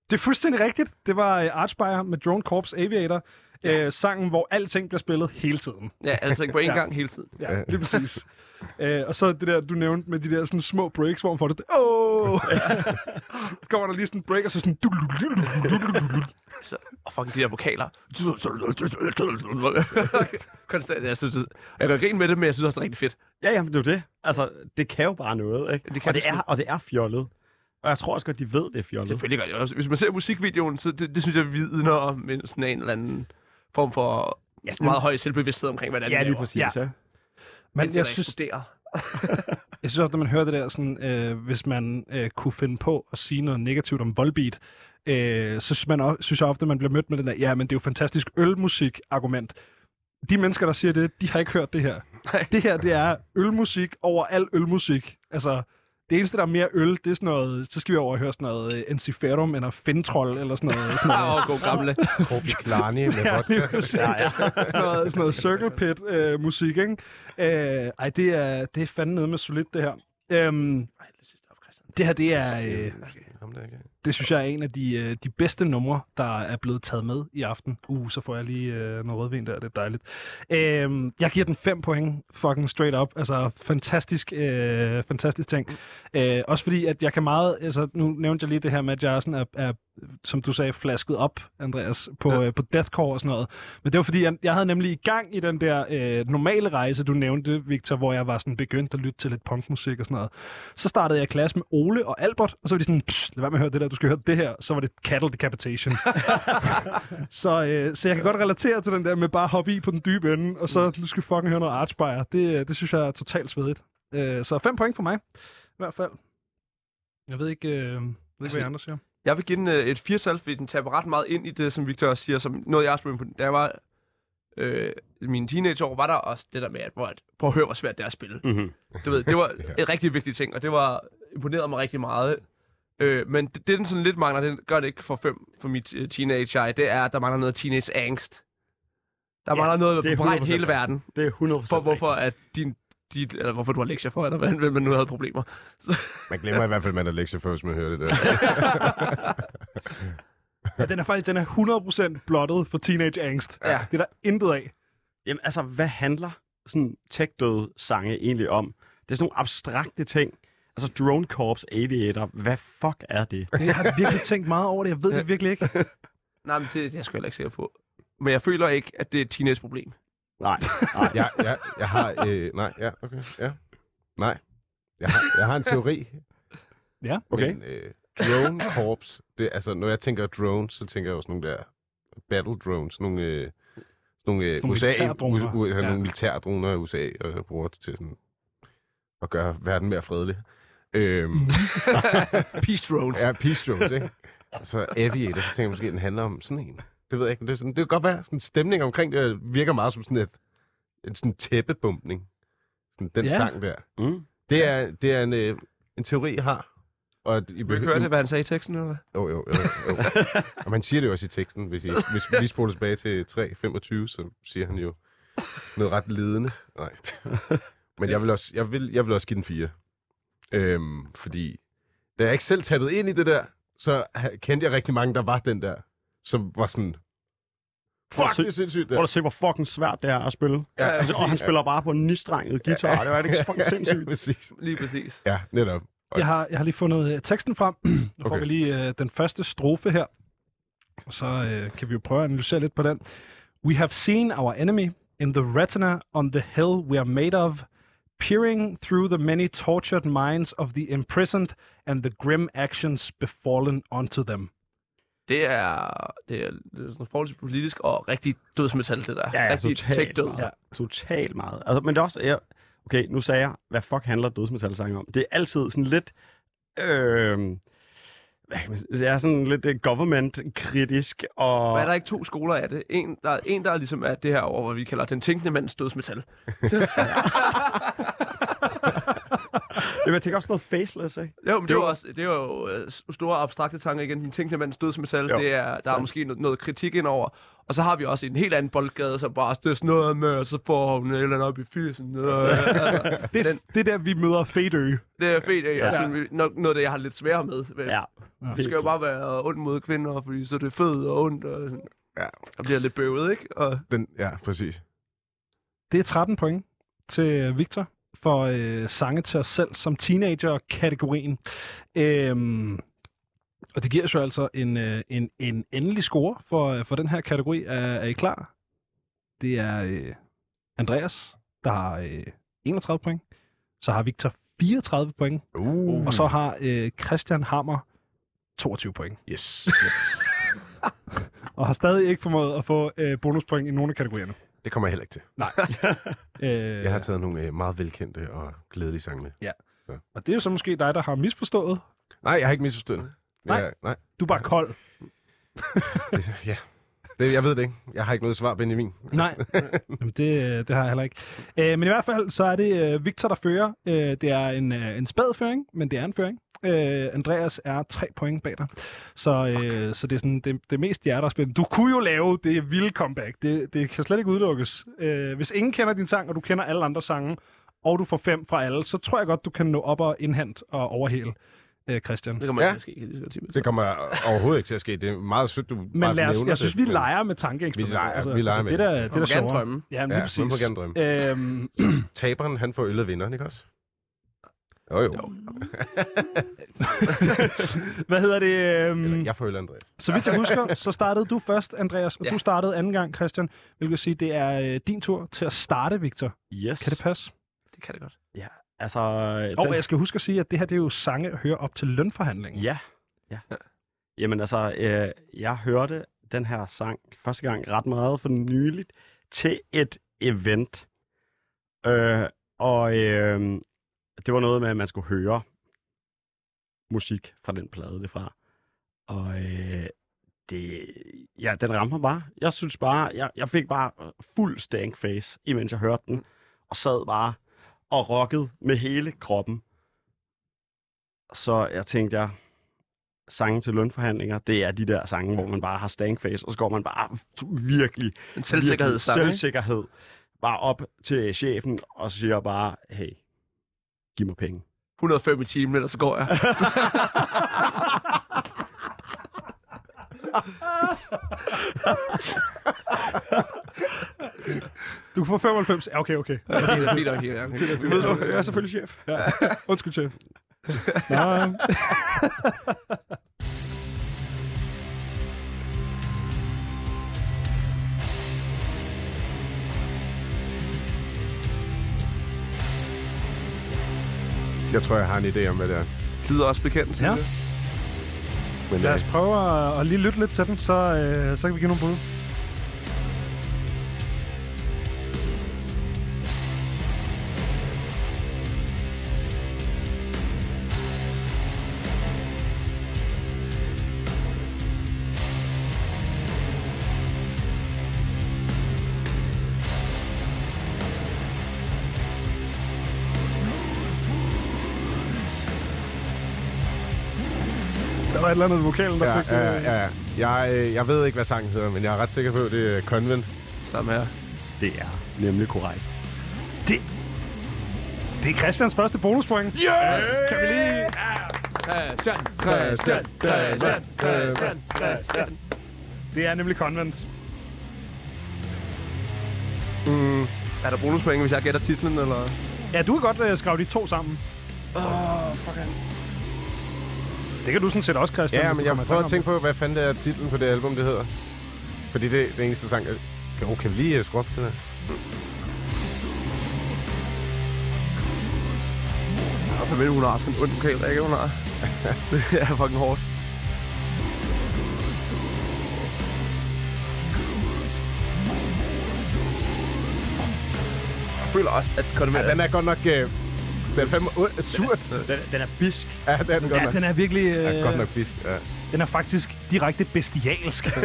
det er fuldstændig rigtigt. Det var øh, Archspire med Drone Corps Aviator. Ja. Øh, sangen, hvor alting bliver spillet hele tiden. Ja, ikke på én Ja. gang hele tiden. Ja, lige præcis. Øh, og så det der, du nævnte med de der sådan små breaks, hvor man får det... Åh! Så kommer der lige sådan en break, og så sådan... Så, og fucking de der vokaler. Konstant, jeg synes, jeg kan grine med det, men jeg synes også, det er rigtig fedt. Ja, jamen, det er jo det. Altså, det kan jo bare noget, ikke? Det kan og, det det er, og det er fjollet. Og jeg tror også godt, de ved, det er fjollet. Selvfølgelig gør det også. Hvis man ser musikvideoen, så det, det synes jeg vidner om en, sådan en eller anden form for ja, meget høj selvbevidsthed omkring, hvad det er, Ja, de lige præcis, Ja. ja. Men jeg synes, jeg synes også, når man hører det der, sådan, øh, hvis man øh, kunne finde på at sige noget negativt om Volbeat, øh, så synes, man også, synes jeg ofte, at man bliver mødt med den der, ja, men det er jo fantastisk ølmusik-argument. De mennesker, der siger det, de har ikke hørt det her. Nej. Det her, det er ølmusik over al ølmusik. Altså, det eneste, der er mere øl, det er sådan noget, så skal vi over og høre sådan noget uh, Enciferum eller Fintroll eller sådan noget. Sådan noget Åh, god gamle. Klani med Ja, vodka. præcis. Ja, ja. sådan, noget, sådan noget circle pit øh, musik, ikke? Øh, ej, det er, det er fandme noget med solidt, det her. Øhm, Ej, det sidste op, Christian. det her, det er... Øh, Ham der, ikke? Det synes jeg er en af de, øh, de bedste numre, der er blevet taget med i aften. Uh, så får jeg lige øh, noget rødvin der, det er dejligt. Øh, jeg giver den 5 point, fucking straight up. Altså, fantastisk, øh, fantastisk ting. Øh, også fordi, at jeg kan meget... Altså, nu nævnte jeg lige det her med, at jeg sådan er, er som du sagde, flasket op, Andreas, på, ja. øh, på deathcore og sådan noget. Men det var fordi, jeg, jeg havde nemlig i gang i den der øh, normale rejse, du nævnte, Victor, hvor jeg var sådan begyndt at lytte til lidt punkmusik og sådan noget. Så startede jeg klasse med Ole og Albert, og så var de sådan, "Psst, lad være med at høre det der, du skal høre det her. Så var det Cattle Decapitation. så, øh, så jeg kan godt relatere til den der med bare hoppe i på den dybe ende, og så nu skal vi fucking høre noget Archspire. Det, det synes jeg er totalt svedigt. Øh, så fem point for mig, i hvert fald. Jeg ved ikke, øh, ved ikke hvad I andre siger. Jeg vil give den øh, et 4 fordi den taber ret meget ind i det, som Victor også siger, som noget jeg også blev på. Da jeg var øh, i mine teenageår, var der også det der med, at, hvor, at prøv at høre, hvor svært det er at spille. Mm-hmm. Du ved, det var en rigtig vigtig ting, og det var imponerede mig rigtig meget. Øh, men det, det, den sådan lidt mangler, det gør det ikke for fem for mit uh, teenage eye, det er, at der mangler noget teenage angst. Der Ja, mangler noget på 100% hele verden, Det er 100% for hvorfor at din, din, eller hvorfor du har lektier for, eller hvad, man nu havde problemer. Man glemmer i hvert fald, at man har lektier før, hvis man hører det der. Ja, den er faktisk den er 100% blottet for teenage angst. Ja. Det er der intet af. Jamen, altså, hvad handler sådan tech-døde sange egentlig om? Det er sådan nogle abstrakte ting. Altså, Drone Corps Aviator, hvad fuck er det? Jeg har virkelig tænkt meget over det. Jeg ved det virkelig ikke. Nej, men det, det er jeg sgu heller ikke sikker på. Men jeg føler ikke, at det er et teenage-problem. Nej, nej. jeg, jeg, jeg har... Øh, nej, ja, okay. Ja. Nej. Jeg har, jeg har en teori. Ja. Okay. Men, øh, drone corps, det, altså, når jeg tænker drones, så tænker jeg også nogle der battle drones, nogle, øh, nogle, øh, Nogle USA, militærdroner. U, U, ja. Ja. nogle militærdroner i USA, og jeg bruger det til sådan at gøre verden mere fredelig. Øhm, Peace drones. ja, peace drones, ikke? Så aviator, så tænker jeg måske, at den handler om sådan en. Det ved jeg ikke, men det, er sådan, det kan godt være, sådan en stemning omkring det virker meget som sådan et, en sådan tæppebumpning. Sådan den Ja. sang der. Mm. Det er, det er en, øh, en teori, jeg har. Og at I Vil du ikke høre det, hvad han sagde i teksten, eller hvad? Jo, jo, jo. jo. og man siger det jo også i teksten. Hvis, I, hvis vi lige spoler tilbage til 3.25, så siger han jo noget ret ledende. Nej. Men jeg vil også, jeg vil, jeg vil også give den 4. Øhm, fordi da jeg ikke selv tappede ind i det der, så kendte jeg rigtig mange, der var den der, som var sådan, Prøv fuck, se- det er sindssygt Prøv der. at se, hvor fucking svært det er at spille. Ja, altså, og han spiller bare på en nistrenget guitar. Det er ikke fucking Ja, sindssygt. præcis. Lige præcis. Ja, netop. Jeg har, jeg har lige fundet øh, teksten frem. Nu får Okay. vi lige øh, den første strofe her. Og så øh, kan vi jo prøve at analysere lidt på den. We have seen our enemy in the retina on the hill we are made of, peering through the many tortured minds of the imprisoned and the grim actions befallen onto them. Det er, det er, det er sådan forholdsvis politisk og rigtig dødsmetal, det der. Ja, ja, rigtig totalt meget. Ja, totalt meget. Altså, men det er også... Jeg, okay, nu sagde jeg, hvad fuck handler dødsmetalsange om? Det er altid sådan lidt... Øh, hvad kan man sige? Jeg er sådan lidt øh, government-kritisk, og... Og er der ikke to skoler af det? En, der er en, der ligesom er det her over, hvad vi kalder den tænkende mands dødsmetal. Jamen, jeg tænker også noget faceless, ikke? Jo, men det, Det er er jo jo- også det er jo øh, store abstrakte tanker igen. Den tænkende mands dødsmetal, Jo, det er, der er sandt. måske noget, noget kritik indover. Og så har vi også en helt anden boldgade, som bare det er sådan noget med, og så får hun et eller andet op i fyrsen. Øh, altså, Det, Den- det er der, vi møder Fedø. det er fedt, ikke? Ja. Altså, nok noget af det, jeg har lidt sværere med. Men Ja. Det skal jo bare være ondt mod kvinder, fordi så er det fed og ondt. Og sådan. Ja. Og bliver lidt bøvet, ikke? Og Den, ja, præcis. Det er 13 point til Victor for øh, sange til os selv som teenager-kategorien. Øhm, og det giver os jo altså en, øh, en, en endelig score for, for den her kategori. Er, er I klar? Det er øh, Andreas, der har øh, 31 point. Så har Victor 34 point. Uh. Og så har øh, Christian Hammer 22 point. Yes. Og har stadig ikke formået at få øh, bonuspoint i nogle af kategorierne. Det kommer jeg heller ikke til. Øh, Jeg har taget nogle øh, meget velkendte og glædelige sange med. Og det er jo så måske dig, der har misforstået. Nej, jeg har ikke misforstået det. Nej. Jeg, nej. Du er bare kold. Det, ja. Det, jeg ved det ikke. Jeg har ikke noget svar, Benjamin. Nej, Jamen, det, det har jeg heller ikke. Øh, men i hvert fald, så er det øh, Victor, der fører. Øh, det er en, øh, en spad føring, men det er en føring. Øh, Andreas er tre point bag dig. Så, øh, så det er sådan, det, det mest jer, der er spændende. Du kunne jo lave det vilde comeback. Det, det kan slet ikke udelukkes. Øh, hvis ingen kender din sang, og du kender alle andre sange, og du får fem fra alle, så tror jeg godt, du kan nå op og indhente og overhale øh, Christian. Det kommer Ja. ikke til at ske. kan lige så Det kommer overhovedet ikke til at ske. Det er meget sødt, du Men bare lad os, nævner jeg synes, det, vi men- leger med tankeeksperimenter. Vi leger- vi leger altså, med det. Der, det. det, Man må der gerne sjovere. drømme. Ja, lige Ja, præcis. man må gerne drømme. Øhm, Taberen, han får øl af vinderen, ikke også? Jo, jo. Jo. hvad hedder det? Eller, Øhm, jeg får øl Andreas. Så vidt jeg husker, så startede du først, Andreas, og Ja. du startede anden gang, Christian. Hvilket vil sige, det er øh, din tur til at starte, Victor. Yes. Kan det passe? Det kan det godt. Altså, Og jeg skal huske at sige, at det her det er jo sange, hører op til lønforhandlingen. Ja. ja. Jamen altså, øh, jeg hørte den her sang første gang ret meget for nyligt til et event. Øh, og øh, det var noget med, at man skulle høre musik fra den plade det fra. Og øh, det, ja, den ramte mig bare. Jeg synes bare, jeg, jeg fik bare fuld stank face, imens jeg hørte den. Og sad bare og rockede med hele kroppen. Så jeg tænkte, jeg, sange til lønforhandlinger, det er de der sange, hvor man bare har stank face, og så går man bare virkelig, En selvsikkerhedssang, virkelig ikke? selvsikkerhed bare op til chefen og siger bare, hey, giv mig penge. 105 i timen, ellers så går jeg. Du får 95. Ja, okay, okay. det er fint nok, ja. Okay. Okay, jeg er selvfølgelig chef. Ja. Undskyld, chef. Nå, Jeg tror, jeg har en idé om, hvad det er. lyder også bekendt, Ja. jeg. Men, lad øh, os prøve at, at lige lytte lidt til den, så, øh, så kan vi give nogle bud. Et eller andet vokalen, der ja, fik... øh, ja, ja. Jeg, øh, jeg ved ikke, hvad sangen hedder, men jeg er ret sikker på, at det er Convent. Samme her. Det er nemlig korrekt. Det er Christians første bonuspoint. Yes! Kan vi lige... Christian, Christian, Christian, Christian, Christian. Det er nemlig Convent. Mm, Er der bonuspoint, hvis jeg gætter titlen, eller? Ja, du kan godt øh, skrive de to sammen. Åh, fuck han. Det kan du sådan set også, Christian. ja, men jeg prøver at tænke på, hvad fanden det er titlen på det album, det hedder. Fordi det er den eneste sang. jeg- Jo, kan vi lige uh, skrue op til det? Og for hun har sådan en ond vokal, ikke? Hun har. det er fucking hårdt. Jeg føler også, at Convent Ja, den er godt nok... Uh, den er fandme uh, surt. Den, den er bisk. Ja, det er den godt Ja, nok. den er virkelig... Øh, Ja, godt nok fisk. Ja. Den er faktisk direkte bestialsk.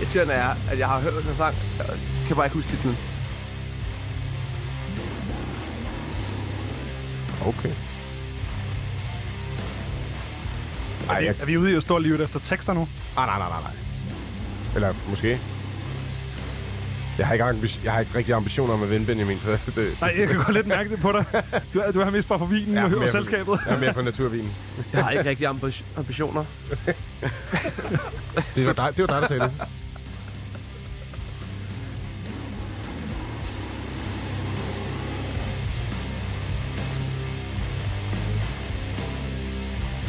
irriterende er, at jeg har hørt den sang. Jeg kan bare ikke huske titlen. Okay. Ej, jeg... er vi ude i at stå livet efter tekster nu? Ah, nej, nej, nej, nej. Eller måske. Jeg har ikke, ambi- jeg har ikke rigtig ambitioner om at vinde, Benjamin. Så det, Nej, jeg kan godt lidt mærke det på dig. Du, er- du har mest bare for vinen Ja, og, og for- selskabet. jeg er mere for naturvinen. Jeg har ikke rigtig ambi- ambitioner. Det var dig, det var dig der sagde det.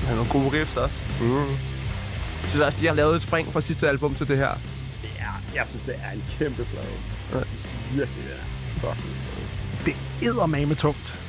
Jeg har nogle gode riffs også. Mm. Jeg synes også, de har lavet et spring fra sidste album til det her. Ja, jeg synes, det er en kæmpe plade. Jeg synes virkelig, det er godt. Det er med tungt.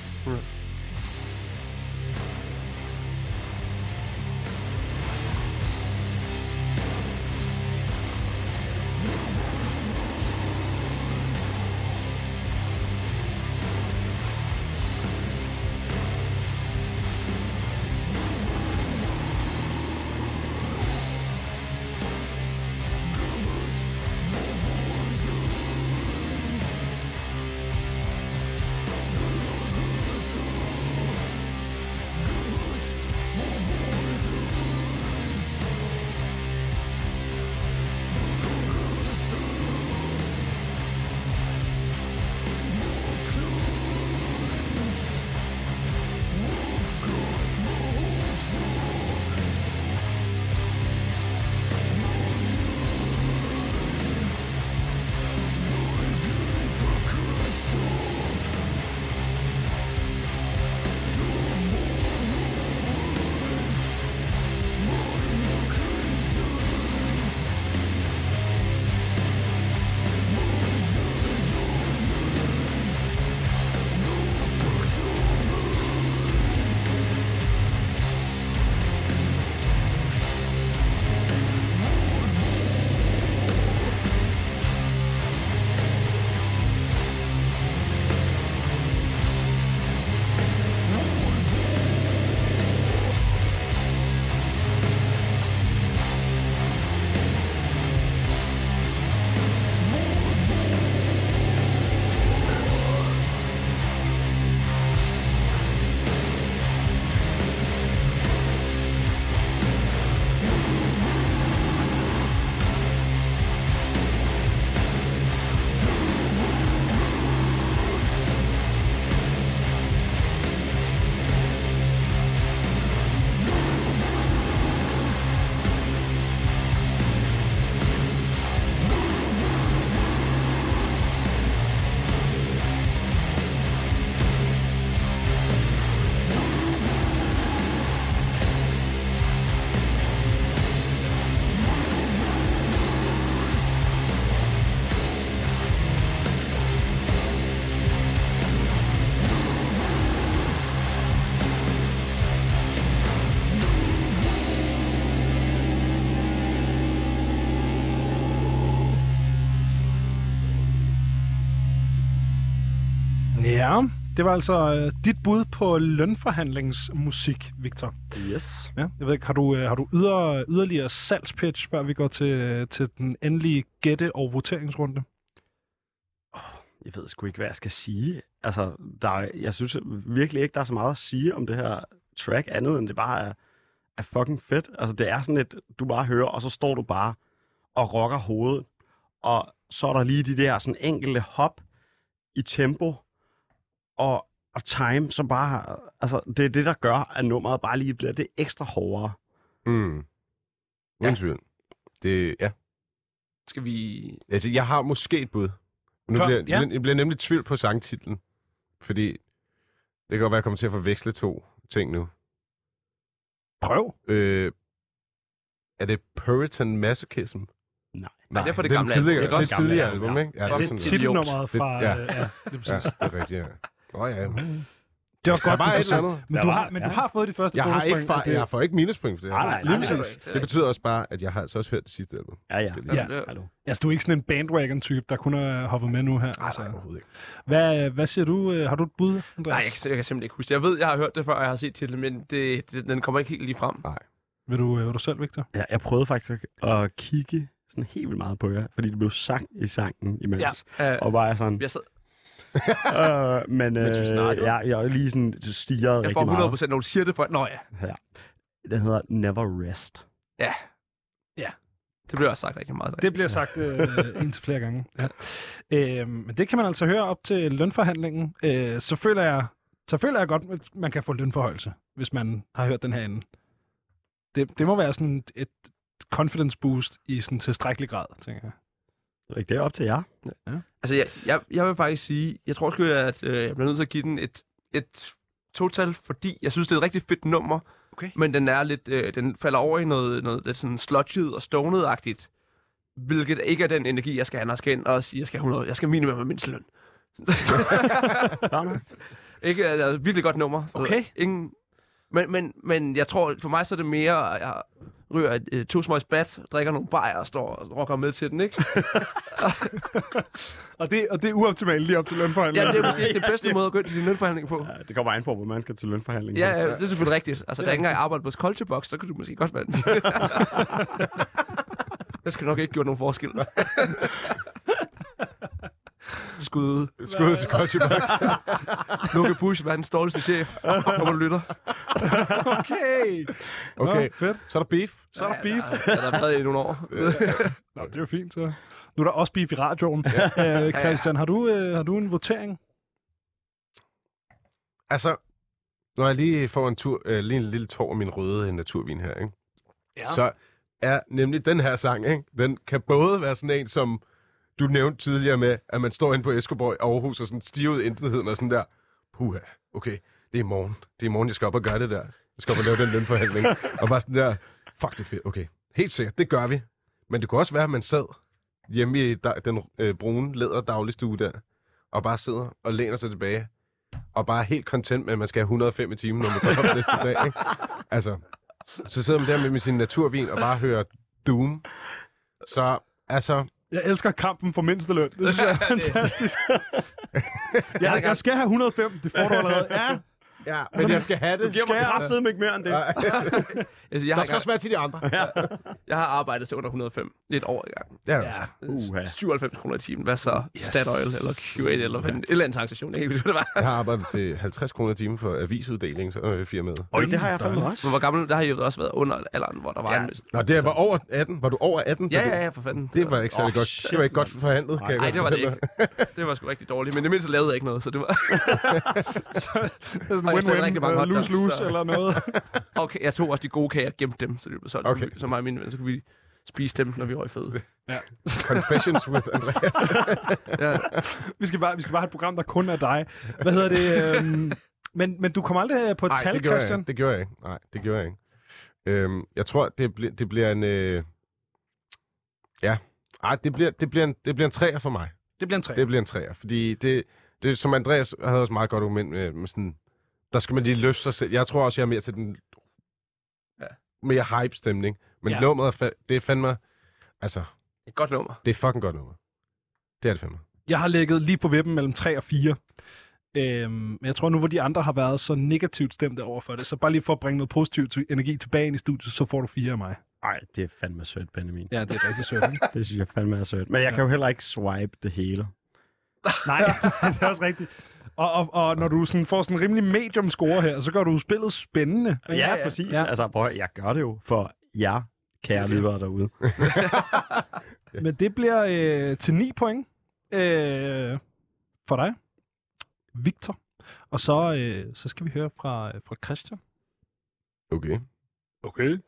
Ja, det var altså øh, dit bud på lønforhandlingsmusik, Victor. Yes. Ja, jeg ved ikke, har du, øh, har du yder, yderligere salgspitch, før vi går til, til den endelige gætte- og voteringsrunde? Jeg ved sgu ikke, hvad jeg skal sige. Altså, der er, jeg synes virkelig ikke, der er så meget at sige om det her track, andet end det bare er, er fucking fedt. Altså, det er sådan et, du bare hører, og så står du bare og rocker hovedet. Og så er der lige de der sådan enkelte hop i tempo og, og time, som bare... Altså, det er det, der gør, at nummeret bare lige bliver det ekstra hårdere. Mm. Uden Ja. tvivl. Det, ja. Skal vi... Altså, jeg har måske et bud. Nu Klar, bliver, ja. jeg bliver nemlig tvivl på sangtitlen. Fordi det kan godt være, at jeg kommer til at forveksle to ting nu. Prøv. Øh, er det Puritan Masochism? Nej. Nej, det er fra det den gamle album. tidligere, Det er det, det tidligere album, ikke? Ja, det er det sådan, er Titelnummeret fra... Det- ja. ja, det er præcis. ja, det er rigtigt, ja. Nå ja. Det var er godt, bare du et andet. Men, du har, men du ja. har fået de første Jeg har ikke bonuspoint, fa- og det- jeg får ikke minuspoint for det her. Nej, nej, nej, præcis. Det betyder også bare, at jeg har altså også hørt det sidste album. Ja, ja. Ja. Ja. Hallo. Altså, du er ikke sådan en bandwagon-type, der kun er hoppet med nu her. Nej, Altså. nej, overhovedet ikke. Hvad, hvad siger du? Øh, Har du et bud, Andreas? Nej, jeg kan, jeg kan simpelthen ikke huske det. Jeg ved, jeg har hørt det før, og jeg har set titlen, men det, det, den kommer ikke helt lige frem. Vil du, øh, vil du selv, Victor? Ja, jeg prøvede faktisk at kigge sådan helt vildt meget på jer, fordi det blev sagt i sangen imens. Ja. Og bare sådan, Jeg, sad, øh, men øh, Mens vi snakkede. jeg, jeg er lige sådan jeg rigtig får meget. 100% når du siger det for... Nå ja, Den hedder Never Rest. det bliver også sagt rigtig meget. Det bliver sagt øh, indtil flere gange. Ja. Øh, men det kan man altså høre op til lønforhandlingen. Øh, så, føler jeg, så føler jeg godt, at man kan få lønforhøjelse, hvis man har hørt den her ende. Det, det må være sådan et confidence boost i sådan tilstrækkelig grad, tænker jeg. Ikke? Det er op til jer. Altså, jeg, jeg, jeg vil faktisk sige, jeg tror sgu, at øh, jeg bliver nødt til at give den et, et total, fordi jeg synes, det er et rigtig fedt nummer, Okay. men den er lidt, øh, den falder over i noget, noget lidt sådan sludget og stonet-agtigt, hvilket ikke er den energi, jeg skal have, når jeg skal ind og sige, jeg skal have 100, jeg skal minimum mindsteløn. Fair nok. Ikke, altså, virkelig godt nummer. Så Okay. Ingen, men, men, men jeg tror, for mig så er det mere, at jeg ryger et, et to smøgs bat, drikker nogle bajer og står og rocker med til den, ikke? Og det, og det er uoptimalt lige op til lønforhandlingen. Ja, det er måske ikke det bedste måde at gå ind til din lønforhandling på. Ja, det kommer an på, hvor man skal til lønforhandling. Ja, ja, det er selvfølgelig rigtigt. Altså, der er ikke engang arbejde på Culture Box, så kan du måske godt være den. Det skal nok ikke gjort nogen forskel. Skud ud. Skud til Culture Box. Lukke Bush, verdens dårligste chef. Når du lytter. Okay. Okay, Nå, fedt. så er der beef. Så er der beef. Ja, der har været i nogle år. Nå, det er jo fint, så. Nu er der også beef i radioen. Øh, Christian, har du, øh, har du en votering? Altså, når jeg lige får en tur, øh, lige en lille tår af min røde naturvin her, ikke? Ja. så er nemlig den her sang, ikke? den kan både være sådan en, som du nævnte tidligere med, at man står inde på Escoborg i Aarhus og sådan stivet intetheden og sådan der, puha, okay, det er i morgen. Det er i morgen, jeg skal op og gøre det der. Jeg skal op og lave den lønforhandling. og bare sådan der, fuck det er fedt, okay. Helt sikkert, det gør vi. Men det kunne også være, at man sad hjemme i den øh, brune læder dagligstue der, og bare sidder og læner sig tilbage, og bare er helt content med, at man skal have 105 i timen, når man går op næste dag. Ikke? Altså, så sidder man der med, med sin naturvin og bare hører Doom. Så altså, Jeg elsker kampen for mindsteløn. Det synes jeg er fantastisk. ja, jeg skal have 105. Det får du allerede. Ja, ja, men jeg skal have det. Du giver mig kraftedeme ikke mere end det. Altså, jeg, Der har, skal også være til de andre. jeg har arbejdet til under 105. Lidt over i gang. Ja, ja. Uha. 97 kroner i timen. Hvad så? Yes. Statoil eller Q8 eller hvad, en eller anden tankstation. Jeg ikke det var. Jeg har arbejdet til 50 kroner i timen for avisuddeling, så øh, firmaet. Øj, det har jeg fandme også. Men hvor gammel, der har jo også været under alderen, hvor der var Ja. en... Nå, det var over 18. Var du over 18? Ja, ja, ja, for fanden. Det var ikke særlig Åh, godt. Det var ikke godt forhandlet, kan jeg Nej, det var det ikke. Det var sgu rigtig dårligt, men det mindste lavede jeg ikke noget, så det var... Det er jeg stadig win-win, rigtig mange uh, hotdogs, lose-lose så- eller noget. Okay, jeg tog også de gode kager og gemte dem, så det blev solgt. Okay. Okay. Så mig og mine venner, så kunne vi spise dem, når vi røg fede. Confessions with Andreas. Ja. vi, skal bare, vi skal bare have et program, der kun er dig. Hvad hedder det? øhm, men, men du kommer aldrig på et Nej, tal, det jeg Christian. ikke. Det gjorde jeg ikke. Nej, det gjorde jeg ikke. Øhm, jeg tror, det, bl- det bliver en... Øh... Ja. Ej, det bliver, det, bliver en, det bliver en træer for mig. Det bliver en tre. Det bliver en træer, fordi det, det som Andreas havde også meget godt argument med, med sådan, der skal man lige løfte sig selv. Jeg tror også, jeg er mere til den Ja. mere hype-stemning. Men Ja. ja. nummeret, er fa- det er fandme, altså, Et godt nummer. det er fucking godt nummer. Det er det fandme. Jeg har ligget lige på vippen mellem 3 og 4. Øhm, men jeg tror nu, hvor de andre har været så negativt stemte over for det, så bare lige for at bringe noget positivt energi tilbage ind i studiet, så får du fire af mig. Ej, det er fandme sødt, Benjamin. Ja, det er rigtig sødt. Det synes jeg fandme er sødt. Men jeg kan jo heller ikke swipe det hele. Nej, det er også rigtigt. Og, og, og når du sådan får sådan en rimelig medium score her, så gør du spillet spændende. Ja, ja præcis. Ja. Ja. Altså, prøv, jeg gør det jo for jer, kære lyttere derude. Men det bliver øh, til 9 point øh, for dig, Victor. Og så, øh, så skal vi høre fra, fra Christian. Okay. Okay.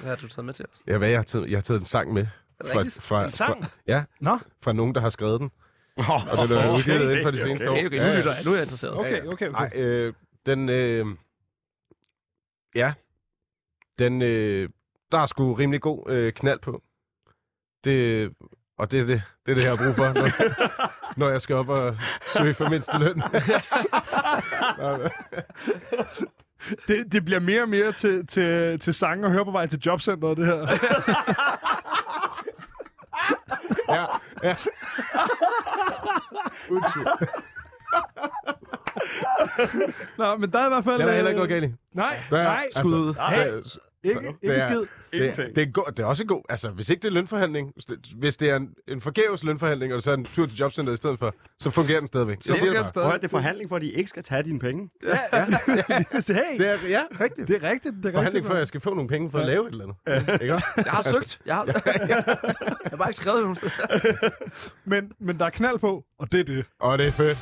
Hvad har du taget med til os? Ja, hvad jeg har taget? Jeg har taget en sang med. Fra, fra, En sang? Fra, ja, Nå, fra nogen, der har skrevet den. Og den er udgivet inden for de seneste år. Okay, okay, nu lytter jeg. Nu er jeg interesseret. okay, okay. okay. Nej, øh, den... Øh, ja. Den... Øh, der er sgu rimelig god øh, knald på. Det, og det er det, det, er det jeg har brug for, når, når jeg skal op og søge for mindste løn. Det, det bliver mere og mere til, til, til sange og høre på vej til jobcenteret, det her. ja, ja. Undskyld. Nå, men der er i hvert fald... Den er heller ikke øh, noget galt i. Nej, nej, altså, skud ud. Hey, det- ikke, det ikke er- skid. Det, Ingenting. det, er go- det er også god... Altså, hvis ikke det er lønforhandling, hvis det, hvis det er en, en forgæves lønforhandling, og så er en tur til jobcenteret i stedet for, så fungerer den stadigvæk. Så fungerer det den at det er forhandling, for at de ikke skal tage dine penge. Ja, ja. Så hey, Det er, ja, rigtigt. det er rigtigt. Det er Forhandling rigtigt. før jeg skal få nogle penge for at lave et eller andet. Ikke også? Jeg har søgt. Jeg har, jeg har bare ikke skrevet det nogen steder. Men, men der er knald på, og det er det. Og det er fedt.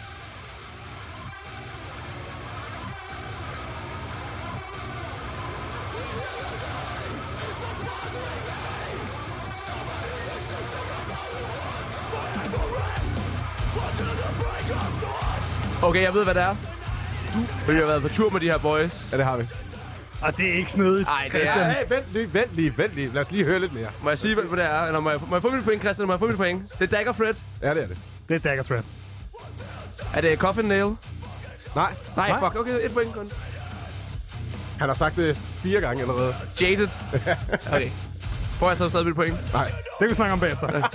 Okay, jeg ved, hvad det er. Du vi har været på tur med de her boys. Ja, det har vi. Og det er ikke snedigt. Nej, det Ja, er... hey, vent lige, vent lige, vent lige. Lad os lige høre lidt mere. Må jeg sige, hvad det er? Eller må jeg, må jeg få mit point, Christian? Må jeg få mit point? Det er Dagger Fred. Ja, det er det. Det er Dagger Trap. Er det Coffin Nail? Nej, Nej, Nej. fuck. Okay, et point kun. han har sagt det fire gange allerede. Jaded. Okay. Får jeg så stadig mit point? Nej. Det kan vi snakke om bagefter.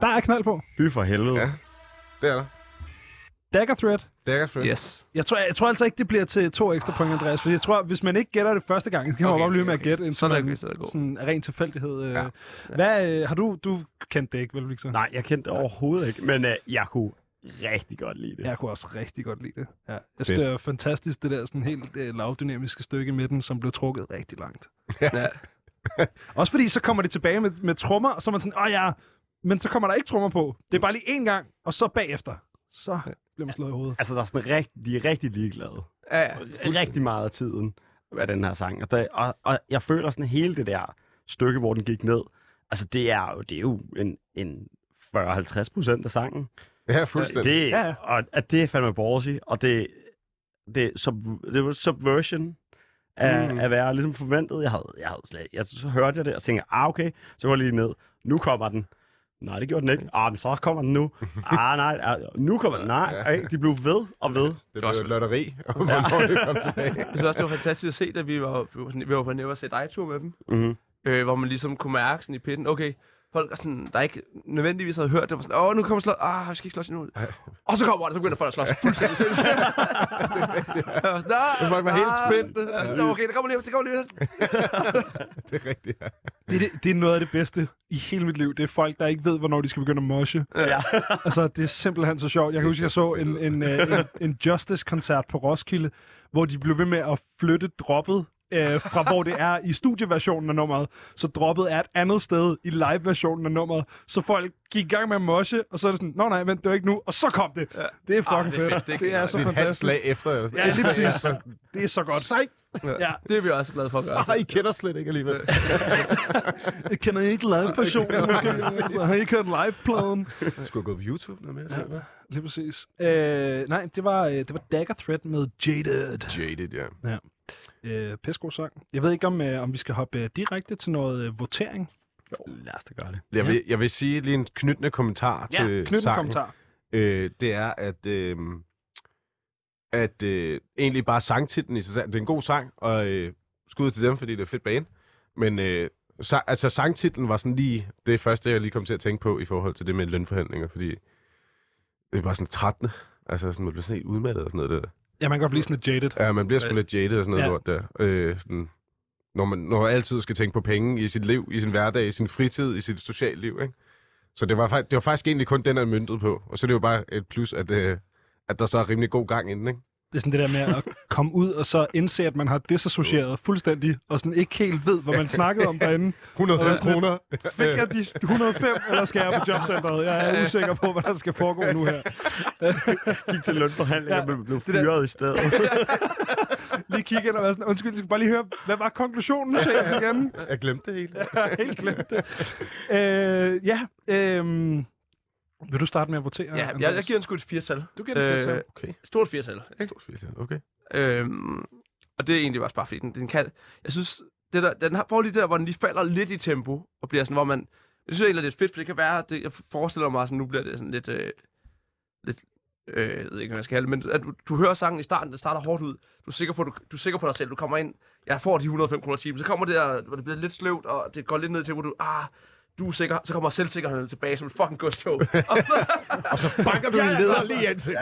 Der, er knald på. Fy for helvede. Ja. Det er der. Dagger Thread. Dagger Friend. Yes. Jeg tror, jeg tror altså ikke, det bliver til to ekstra point, Andreas. For jeg tror, hvis man ikke gætter det første gang, så kan man Okay, bare blive ved med okay, at gætte, det man okay, så er det god. sådan af ren tilfældighed. Øh. Ja. Hvad, øh, har du, du kendt det ikke, vel, Victor? Nej, jeg kendte det overhovedet ikke. Men øh, jeg kunne rigtig godt lide det. Jeg kunne også rigtig godt lide det. Ja. Jeg synes, det er fantastisk, det der sådan helt øh, lavdynamiske stykke i midten, som blev trukket rigtig langt. Ja. Også fordi, så kommer de tilbage med, med trommer, og så er man sådan, åh ja, men så kommer der ikke trommer på. Det er bare lige én gang, og så bagefter, så bliver man slået i hovedet. Altså, der er sådan rigt, de er rigtig ligeglade. Ja, ja. Rigtig meget af tiden af den her sang. Og, der, og, og jeg føler sådan hele det der stykke, hvor den gik ned, altså det er jo, det er jo en, en 40-50 procent af sangen. Ja, fuldstændig. Det, Ja, ja. Og at det er fandme ballsy, og det, det, sub, det var subversion af, Mm. af hvad jeg ligesom forventet. Jeg havde, jeg havde slet, jeg, så hørte jeg det og tænkte, ah okay, så går jeg lige ned. Nu kommer den. Nej, det gjorde den ikke. Ah, men så kommer den nu. Ah, nej, ah, nu kommer den. Nej, ej, de blev ved og ved. Det blev også- et lotteri, og hvornår det kom tilbage. Jeg synes også, det var fantastisk at se, da vi var, vi var, sådan, vi var på Never Say Die-tur med dem. Mm-hmm. øh, hvor man ligesom kunne mærke sådan i pitten, okay, folk er sådan, der ikke nødvendigvis havde hørt det, var sådan, åh, nu kommer slås, ah, vi skal ikke slås endnu. Og så kommer det, så begynder folk at slås fuldstændig sindssygt. det er rigtigt. Folk var helt spændte. Ja. Okay, der kommer lige, der kommer lige. Det er rigtigt, ja. Det, er det, det er noget af det bedste i hele mit liv. Det er folk, der ikke ved, hvornår de skal begynde at moshe. Ja. Altså, det er simpelthen så sjovt. Jeg kan huske, jeg så en, en, øh, en, en Justice-koncert på Roskilde, hvor de blev ved med at flytte droppet øh, fra hvor det er i studieversionen af nummeret. Så droppet er et andet sted i live-versionen af nummeret. Så folk gik i gang med at moshe, og så er det sådan, nå nej, vent, det var ikke nu. Og så kom det. Det er fucking Ah, det er fedt. fedt. Det Det, er jeg så Det er fantastisk. slag efter. Eller sådan. Ja, lige præcis. Det er så godt. Sejt. Ja, Det er vi også glade for at gøre. Ej, I kender slet ikke alligevel. jeg kender ikke live-versionen, måske. Har I ikke hørt live-pladen? Skulle gå på YouTube noget mere, ja. Lige præcis. Øh, nej, det var, øh, det var Dagger Thread med Jaded. Jaded, ja. Øh, Pæsko sang. Jeg ved ikke, om, øh, om vi skal hoppe øh, direkte til noget øh, votering. Lad os da gøre det. Jeg vil, jeg vil sige lige en knyttende kommentar til Knyt en sangen. kommentar. Øh, det er, at, øh, at øh, egentlig bare sangtitlen i sig selv, det er en god sang, og øh, skud til dem, fordi det er fedt bane. Men øh, sa- altså, sangtitlen var sådan lige det første, jeg lige kom til at tænke på i forhold til det med lønforhandlinger, fordi det bare sådan trættende. Altså, sådan, man bliver sådan helt udmattet og sådan noget der. Ja, man kan godt blive sådan lidt jaded. Ja, man bliver sgu lidt jaded og sådan noget Ja. lort der. Øh, sådan, når man når man altid skal tænke på penge i sit liv, i sin hverdag, i sin fritid, i sit sociale liv, ikke? Så det var, det var faktisk egentlig kun den, er møntet på. Og så er det jo bare et plus, at, øh, at der så er rimelig god gang inden, ikke? Det er sådan det der med at komme ud og så indse, at man har disassocieret fuldstændig, og sådan ikke helt ved, hvad man snakkede om derinde. 105 kroner. Fik jeg de 105, eller skal jeg på jobcentret? Jeg er usikker på, hvad der skal foregå nu her. Gik til lønforhandlinger Ja, og blev, fyret i stedet. Lige kigge ind og være sådan, undskyld, jeg skal bare lige høre, hvad var konklusionen, chef, igen? Jeg glemte det helt. Jeg helt glemt det. Øh, ja, øh, vil du starte med at votere? Ja, jeg, jeg giver en sgu et firtal. Du giver den øh, Øh, Okay. Stort firtal. Ikke? Okay. Øhm, og det er egentlig også bare fordi, den, den kan... Jeg synes, det der, den har, får lige der, hvor den lige falder lidt i tempo, og bliver sådan, hvor man... Jeg synes egentlig, det er fedt, for det kan være, det, jeg forestiller mig, sådan, nu bliver det sådan lidt... Øh, lidt øh, jeg ved ikke, hvad jeg skal det, men at du, du hører sangen i starten, det starter hårdt ud. Du er sikker på, du, du er sikker på dig selv, du kommer ind, jeg får de 105 kroner timen, så kommer det der, hvor det bliver lidt sløvt, og det går lidt ned til, hvor du, ah, du er sikker, så kommer selvsikkerheden tilbage som et fucking godstog. og, så, Og så banker du en leder lige ind til.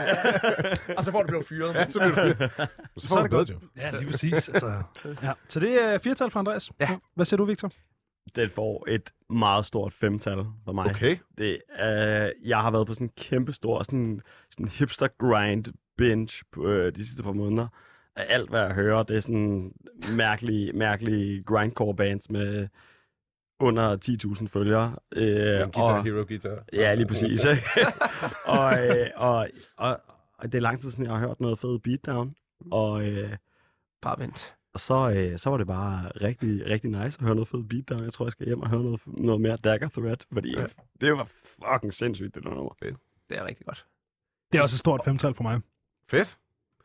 og så får du blevet fyret. Ja, så bliver du fyret. Så får er du det bedre godt. job. Ja, lige præcis. Altså, ja. Så det er firtal for Andreas. Ja. Hvad siger du, Victor? Den får et meget stort femtal for mig. Okay. Det, øh, jeg har været på sådan en kæmpe stor sådan, sådan hipster grind binge på, øh, de sidste par måneder. Af Alt hvad jeg hører, det er sådan mærkelige, mærkelige grindcore bands med under 10.000 følgere. Øh, Guitar og- Hero Guitar. Ja, lige præcis. og, øh, og, og, og det er lang tid siden, jeg har hørt noget fedt beatdown. Og, øh, Bare vent. og så, øh, så var det bare rigtig, rigtig nice at høre noget fedt beatdown. Jeg tror, jeg skal hjem og høre noget, noget mere Dagger Threat, fordi ja. det var fucking sindssygt, det der nummer. Det er rigtig godt. Det er også et stort femtal for mig. Fedt.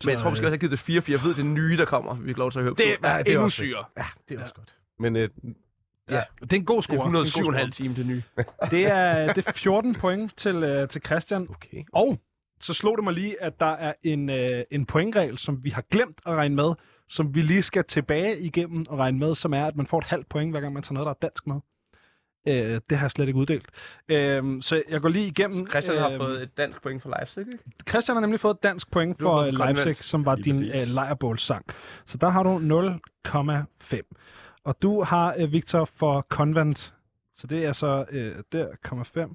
Men jeg tror måske øh, også, jeg har givet det 4, for jeg ved, det er nye, der kommer. Vi kan lov til at høre. Det- på. ja, det er endnu også syre. Ja, det er også godt. Men øh, Det er en god Det score. er En god 107,5 score. time, det nye. Det er, det er 14 point til, øh, til Christian. okay. Og så slog det mig lige, at der er en, øh, en pointregel, som vi har glemt at regne med, som vi lige skal tilbage igennem og regne med, som er, at man får et halvt point, hver gang man tager noget, der er dansk med. Øh, det har jeg slet ikke uddelt. Øh, så jeg går lige igennem. Christian har øh, fået et dansk point for Leipzig, ikke? Christian har nemlig fået et dansk point for øh. Leipzig, som var Lige din præcis. uh, lejrbålssang. Så der har du 0,5. Og du har, uh, Victor, for Convent. Så det er så uh, der, 0,5.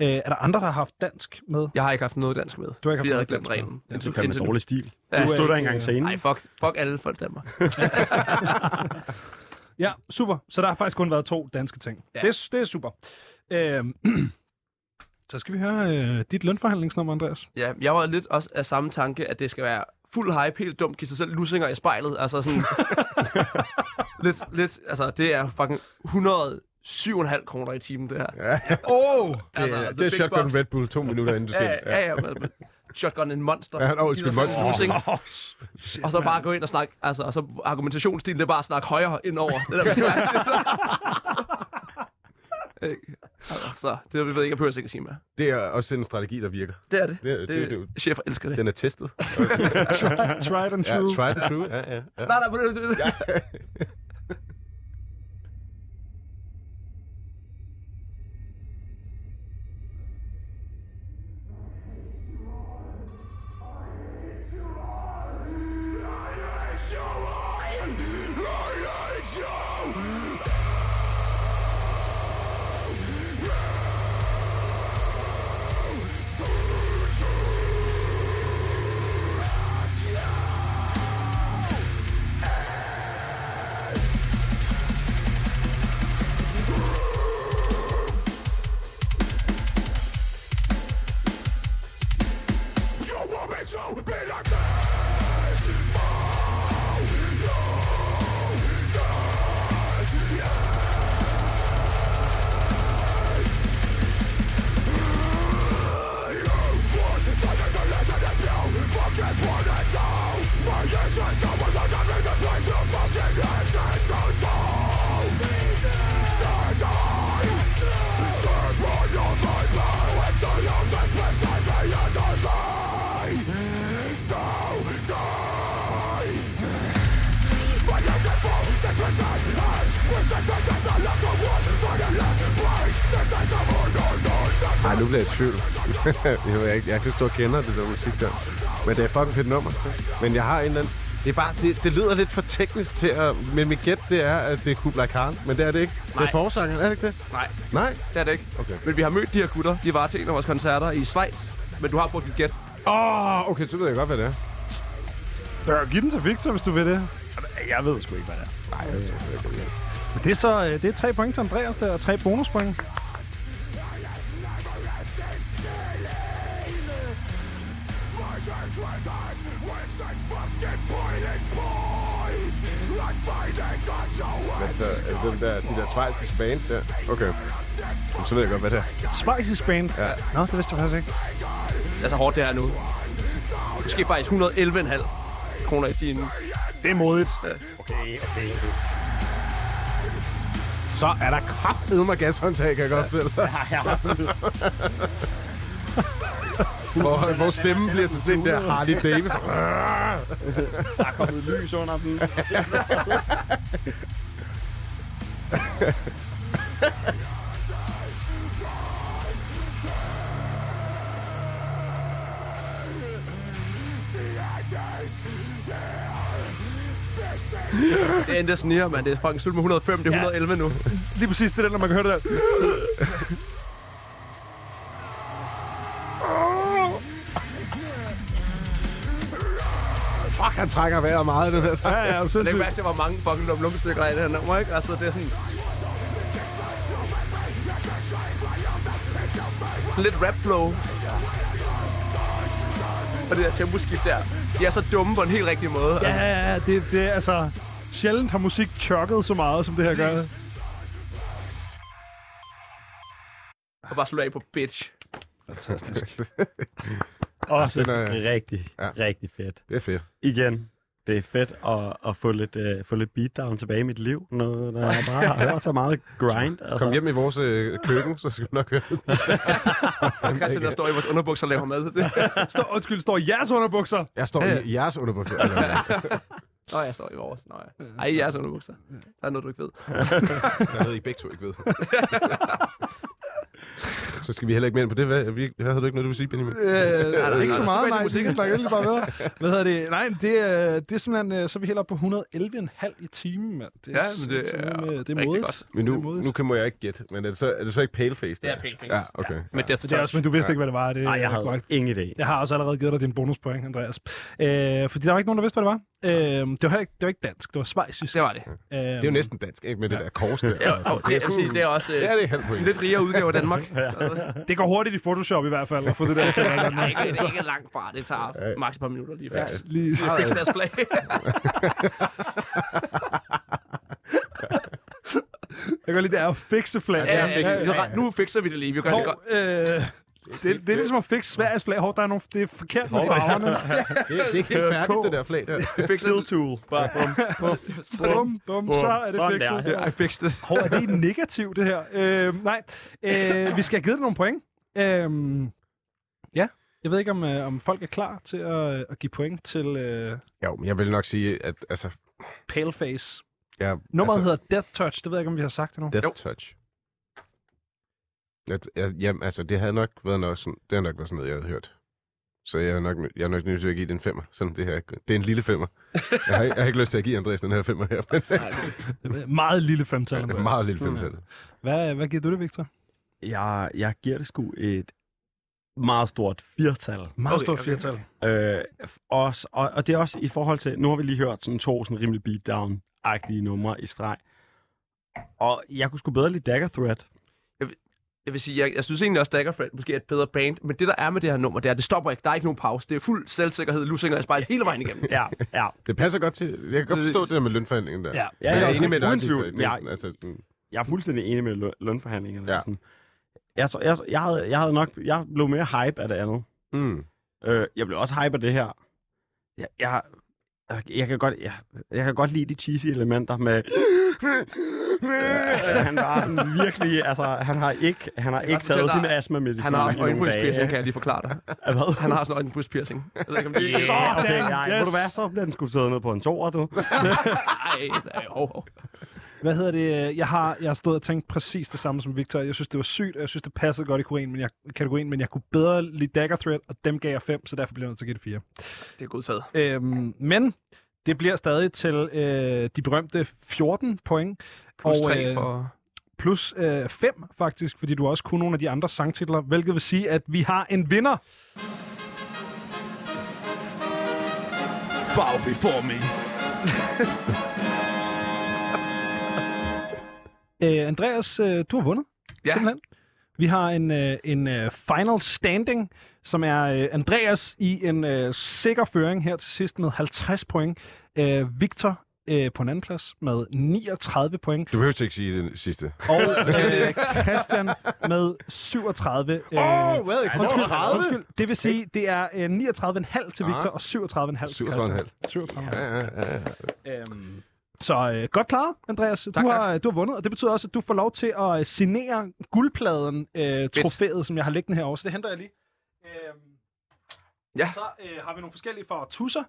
Øh, er der andre, der har haft dansk med? Jeg har ikke haft noget dansk med. Du har ikke haft noget dansk reglen. med. Det er fandme dårlig stil. Ja. Du Du stod der engang øh, scenen. Nej, fuck, fuck alle folk Danmark. Ja, super. Så der har faktisk kun været to danske ting. Ja. Ja. Det, er- det er super. Øhm, så skal vi høre øh, dit lønforhandlingsnummer, Andreas. Ja, jeg var lidt også af samme tanke, at det skal være fuld hype, helt dumt, give sig selv lussinger i spejlet. Altså sådan... lidt, lidt, altså det er fucking 107,5 kroner i timen, det her. Ja. Oh, det, er, det er shotgun box. Red Bull to minutter inden du skal. ja, ja, ja men, shotgun en monster. Ja, nå, undskyld, Giver sig selv monster. lussing. Og så bare gå ind og snakke, altså, og så argumentationsstilen, det er bare at snakke højere indover. Det der, man snakker. Ikke? Altså, så det ved jeg ikke, jeg behøver ikke at sige mere. Det er også en strategi, der virker. Det er det. Det det, det- det, chefer elsker det. Den er testet. Tried and Ja, true. tried and true. Ja, ja, ja. Nej, nej, men det, det, Ja. Ej, nu bliver jeg i tvivl. jeg, jeg kan stå og kender det der musik der. Men det er fucking fedt nummer. Men jeg har en eller anden... Det er bare, det, det lyder lidt for teknisk til at... Men mit gæt, det er, at det er Kublai Khan. Men det er det ikke. Det er Nej. forsangeren, er det ikke det? nej, Nej? det er det ikke. Okay. Men vi har mødt de her gutter. De var til en af vores koncerter i Schweiz. Men du har brugt dit gæt. Åh, oh, okay, så ved jeg godt, hvad det er. Så giv den til Victor, hvis du vil det. Jeg ved sgu ikke, hvad det er. Nej, jeg ved ikke, hvad det er. Men det er så øh, det er tre point til Andreas der, og tre bonuspoint. Men der, den der, de der schweiziske band der. Okay. Jamen, Så ved jeg godt, hvad det er. Schweizisk band. Ja. Nå, det vidste jeg faktisk ikke. Det er så hårdt, det her nu. Måske faktisk 111,5 kroner i timen. Det er modigt. Så er der kraftedeme mig gashåndtag, kan jeg godt fortælle dig. hvor, hvor stemmen bliver til sådan en der Harley Davidson. Der er kommet lys under den. Det endte snigere, mand. Det er fucking slut med 105. Det er 111 nu. Lige præcis det er den, når man kan høre det der. Fuck, han trækker vejret meget, den her. Ja, ja, Læg sindssygt. mærke til, hvor mange fucking lum stykker der er i det her nummer, ikke? Altså, det er sådan... Sådan lidt rap flow. Og det der temposkift der. De er så dumme på en helt rigtig måde. Ja, ja, ja. Det, det er altså... Sjældent har musik chokket så meget, som det her gør. Og bare slå af på bitch. Fantastisk. Også den er- rigtig, Ja. rigtig fedt. Det er fedt. Igen, det er fedt at, at få, lidt, uh, få lidt beatdown tilbage i mit liv, når, når jeg bare har hørt så meget grind. Altså. Kom hjem i vores øh, køkken, så skal du nok høre det. Christian, der står i vores underbukser og laver mad det. Står, undskyld, står i jeres underbukser. Jeg står i jeres underbukser. Nå, jeg står i vores. Nå, ja. Ej, i jeres underbukser. Der er noget, du ikke ved. jeg ved, I begge to ikke ved. Så skal vi heller ikke mere ind på det. Hvad, vi, hvad havde du ikke noget, du ville sige, Benjamin? Øh, nej, ikke så meget, nej. Vi musikken. kan snakke lidt bare videre. Hvad hedder det? Nej, men det, er, det er simpelthen, øh, så er vi helt oppe på 111,5 i timen, mand. Det Ja, men det er øh, det er rigtig modigt. godt. Men er nu, nu kan må jeg ikke gætte. Men er det så, er det så ikke Paleface? Det er der? Paleface. Ja, okay. Death Så det er også, men du vidste ikke, hvad det var. Det, Nej, jeg er havde korrekt. ingen idé. Jeg har også allerede givet dig din bonuspoint, Andreas. Øh, fordi der var ikke nogen, der vidste, hvad det var. Øh, det, var heller ikke, det var ikke dansk, det var svejsisk. Det var det. Øh, Det er jo næsten dansk, ikke? Med det der kors der. Ja, og det, jeg vil sige, det er også øh, Ja, det er en lidt rigere udgave af Danmark. Det går hurtigt i Photoshop i hvert fald, at få det der til at Nej, ikke, det er ikke langt fra. Det tager maks et par minutter lige Ja, fix. lige Lige fix deres flag. Jeg kan godt lide, det er at fixe flag. ja, ja, ja, ja. Nu fikser vi det lige. Vi gør det godt. Øh, det, det er ligesom at fikse Sveriges flag. Hov, der er nogle, det er forkert med farverne. Det, det er ikke helt færdigt, det der flag der. Det. tool. Bare bum, bum. Bum, bum, så er det fikset. der. I fixed det. Hov, er det negativt, det her? Øh, nej, øh, vi skal have givet det nogle point. Øh, ja, jeg ved ikke, om, øh, om folk er klar til at, øh, at give point til øh, Jo, men jeg vil nok sige, at altså... Paleface. Ja, Nummeret altså, hedder Death Touch. Det ved jeg ikke, om vi har sagt endnu. Death Jo. Touch. At, ja, jamen, altså, det havde nok været noget sådan, det har nok været sådan noget, jeg havde hørt. Så jeg er nok, jeg er nok nødt til at give den femmer. Sådan det her. Det er en lille femmer. Jeg har, jeg har ikke lyst til at give Andreas den her femmer her, men Meget lille femtal. er en meget lille femtal. Hvad, hvad giver du det, Victor? Jeg, jeg giver det sgu et meget stort firtal. Meget Okay, stort okay. flertal. Øh, også, og, og det er også i forhold til, nu har vi lige hørt sådan to sådan rimelig beatdown-agtige numre i streg. Og jeg kunne sgu bedre lide Dagger Threat. Jeg vil sige, jeg, jeg synes egentlig også, Daggerfred måske er et bedre band, men det der er med det her nummer, det er, det stopper ikke. Der er ikke nogen pause. Det er fuld selvsikkerhed, lusinger og spejl hele vejen igennem. Ja, ja. Det passer godt til... Jeg kan godt forstå det der med lønforhandlingen der. Ja. Ja, jeg jeg er enig med dig. Det er Jeg, sådan, altså, sådan- jeg er fuldstændig enig med løn, lønforhandlingerne. Ja. Ja. Sådan. Jeg, så- jeg, jeg, havde, jeg havde nok, jeg blev mere hype af det andet. mm. Øh, jeg blev også hype af det her. Jeg, jeg, jeg, kan godt, jeg, jeg kan godt lide de cheesy elementer med... Øh, han var sådan virkelig, altså, han har ikke, han har ikke taget sin dig, astma-medicin Han har også øjenbrynspiercing, kan jeg lige forklare dig. Hvad? Han har sådan en øjenbrynspiercing. Jeg ved ikke, om det er... Okay, ja, Yes. yes. du hvad, så bliver den sgu siddet ned på en toer, du. Nej, nej, hov, hov. Hvad hedder det? Jeg har, jeg har stået og tænkt præcis det samme som Victor. Jeg synes, det var sygt, og jeg synes, det passede godt i kategorien, men jeg, kategorien, men jeg kunne bedre lide Dagger Threat, og dem gav jeg 5, så derfor bliver jeg nødt til at give det 4. Det er godtaget. Øhm, men det bliver stadig til øh, de berømte 14 point. Plus Og, 3 øh, for... Plus 5 faktisk, fordi du også kunne nogle af de andre sangtitler, hvilket vil sige, at vi har en vinder. Bow before me. Øh, Andreas, øh, du har vundet. Ja. Simpelthen. Vi har en, øh, en øh, final standing, som er øh, Andreas i en øh, sikker føring her til sidst med 50 point. Øh, Victor øh, på en anden plads med 39 point. Du behøver ikke sige det sidste. Og øh, Christian med 37. Øh, Åh, hvad? undskyld, 30? undskyld, det vil sige, det er øh, 39,5 til Victor Ah. og 37,5 til Christian. 37,5. 37. Ja, ja, ja, ja. Øhm, så øh, godt klaret, Andreas. Tak, du, har, du har vundet, og det betyder også, at du får lov til at øh, signere guldpladen, øh, trofæet, som jeg har liggende herovre. Så det henter jeg lige. Øhm, Ja. Så øh, har vi nogle forskellige farver tusser,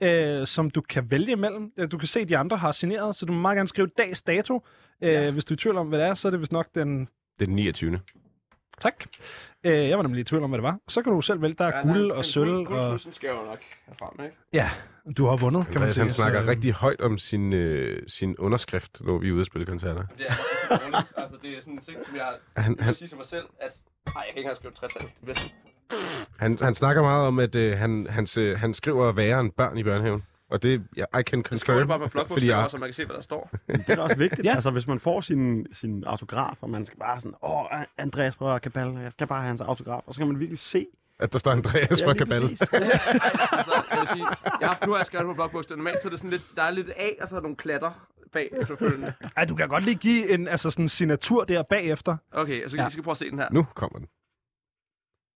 øh, som du kan vælge imellem. Øh, Du kan se, at de andre har signeret, så du må meget gerne skrive dags dato. Øh, Ja. Hvis du er i tvivl om, hvad det er, så er det vist nok den... Den 29. Tak. Øh, jeg var nemlig i tvivl om, hvad det var. Så kan du selv vælge. Der er guld og sølv. Og... Guldtusen skal jo nok herfra, ikke? Ja, du har vundet, kan man sige. han snakker så, øh, rigtig højt om sin, øh, sin underskrift, når vi er ude at spille koncerter. Det er rigtig dårligt. Altså, det er sådan en ting, som jeg... Han, Jeg han, sige til mig selv, at... Nej, jeg kan ikke engang skrive 60 Det bliver sådan... han, han snakker meget om, at øh, han, hans, øh, han skriver værre end børn i børnehaven. Og det, ja, I can confirm, det bare fordi blokbogstaver, jeg, så man kan se, hvad der står. Det er da også vigtigt. Ja. ja. Altså, hvis man får sin, sin autograf, og man skal bare sådan, åh, Andreas fra Kabal, jeg skal bare have hans autograf, og så kan man virkelig se. at der står Andreas Ja, fra Kabal. Ej, altså, jeg vil sige, jeg har, nu har jeg skrevet på blokbogstaver. Normalt så er det sådan lidt, der er lidt A, og så er der nogle klatter bag efterfølgende. Ej, du kan godt lige give en altså sådan signatur der bagefter. Okay, så Ja. ja. vi skal prøve at se den her. Nu kommer den.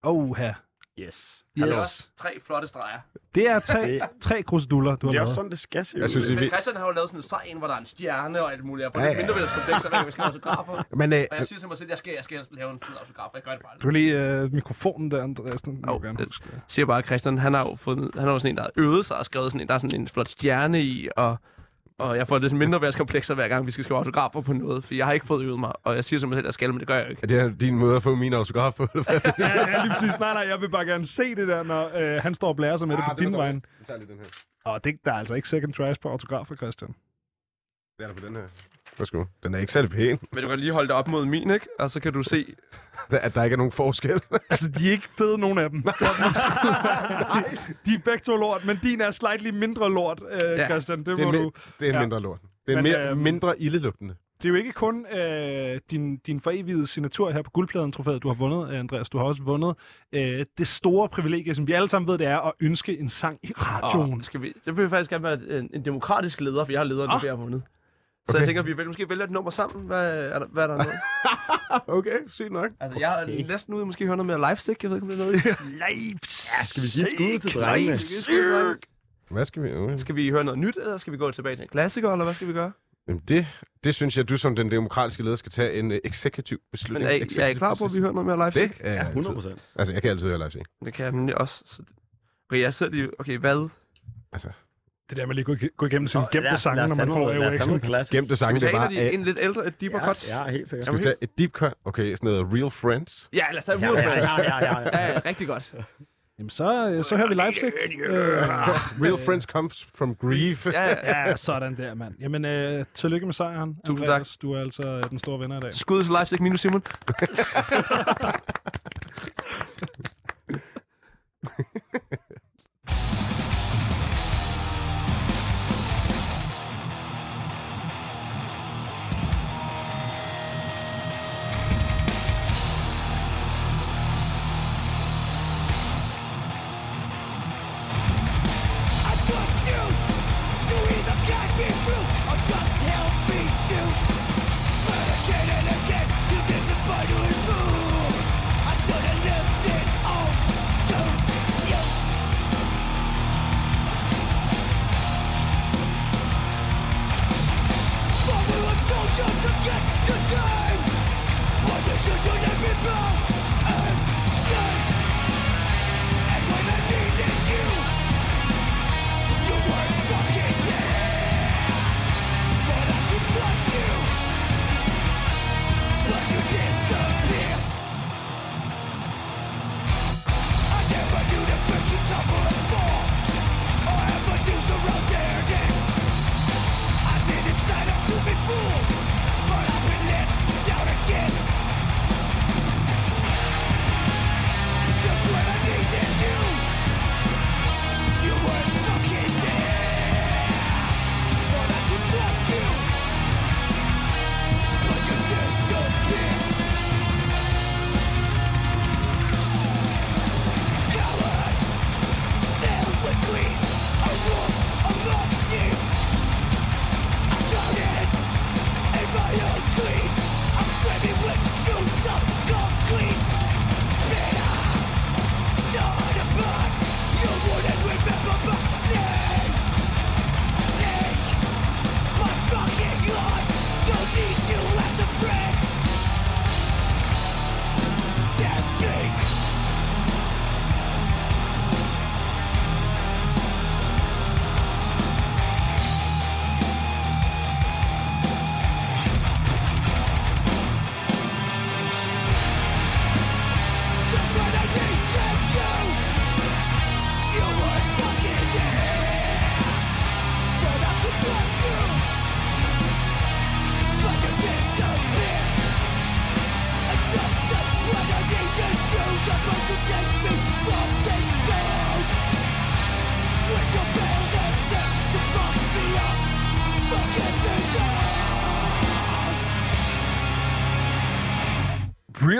Oh, Yes. Yes. Tre flotte streger. Det er tre, tre kruseduller, du har Det er lavet. også sådan, det skal se ud. Jeg synes, Men vildt. Christian har jo lavet sådan en sej en, hvor der er en stjerne og alt muligt. Jeg får Ja, lidt ja. mindre ved at skrive så jeg skal have autografer. Men øh, Og jeg siger til mig selv, jeg skal, jeg skal lave en fed autograf. Jeg gør det bare. Du kan lige øh, mikrofonen der, Andreas. Den du gerne det- huske. Siger bare, at Christian, han har jo fået, han har jo sådan en, der har øvet sig og skrevet sådan en, der er sådan en flot stjerne i, og Og jeg får lidt mindre værtskomplekser hver gang, vi skal skrive autografer på noget. For jeg har ikke fået øvet mig, og jeg siger som selv, at jeg skal, men det gør jeg ikke. Er det her din måde at få min autograf på? ja, ja, lige præcis. Nej, nej, jeg vil bare gerne se det der, når øh, han står og blærer sig med det på din vej. Vi tager lige den her. Og det, der er altså ikke second tries på autografer, Christian. Det er der på den her. Værsgo. Den er ikke særlig pæn. Men du kan lige holde det op mod min, ikke? Og så kan du se... At der ikke er nogen forskel. Altså, de er ikke fede, nogen af dem. de, de er begge to lort, men din er slightly mindre lort, øh, Ja. Christian. Det, Det er, må mi- du... det er Ja. ja. mindre lort. Det er Men, mere, øhm, mindre ildelugtende. Det er jo ikke kun øh, din, din forevigede signatur her på guldpladen-trofæet, du har vundet, øh, Andreas. Du har også vundet øh, det store privilegie, som vi alle sammen ved, det er at ønske en sang i radioen. Og skal vi, det vil faktisk gerne være en, en demokratisk leder, for jeg har lederen, Ah. oh. vi har vundet. Så okay. jeg tænker, vi vil måske vælge et nummer sammen. Hvad er der, hvad er der noget? Okay, sygt nok. altså, jeg er næsten ude måske høre noget mere live stick. Jeg ved ikke, om det er noget. Ja, Skal vi give et skud til drengene? Hvad skal vi... Okay. Skal vi høre noget nyt, eller skal vi gå tilbage til en klassiker, eller hvad skal vi gøre? Jamen det, det synes jeg, du som den demokratiske leder skal tage en uh, executive Men beslutning. er, I- jeg er I klar på, at vi hører noget mere live Det er Ja, jeg 100 altid. procent. Altså, jeg kan altid høre live. Det kan jeg nemlig også. Så... Okay, jeg sidder lige... Okay, hvad? Altså, Det der med lige at gå, gå igennem sine gemte sange, når man får klassisk. gemte sange, det er en bare... A- en lidt ældre, et deeper cut? ja, helt sikkert. Skal vi tage et deep cut? Okay, sådan noget Real Friends. Ja, lad os tage Real Friends. ja, ja, ja, ja. Ja, rigtig godt. Jamen, så, øh, så hører vi Leipzig. Øh, Real Friends comes from grief. Ja, ja. sådan der, mand. Jamen, øh, tillykke med sejren. Tusind Andreas. Du er altså den store vinder i dag. Skud til live stick minus Simon.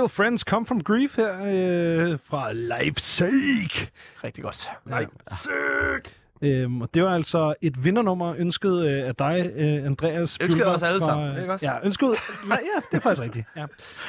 Real Friends Come From Grief her øh, fra Leipzig. Rigtig godt. Nej. Øhm, og det var altså et vindernummer ønsket øh, af dig, øh, Andreas. Ønsket os alle fra- sammen, ikke også? Ja, ønsket. Nej, ja, det er faktisk rigtigt. Ja.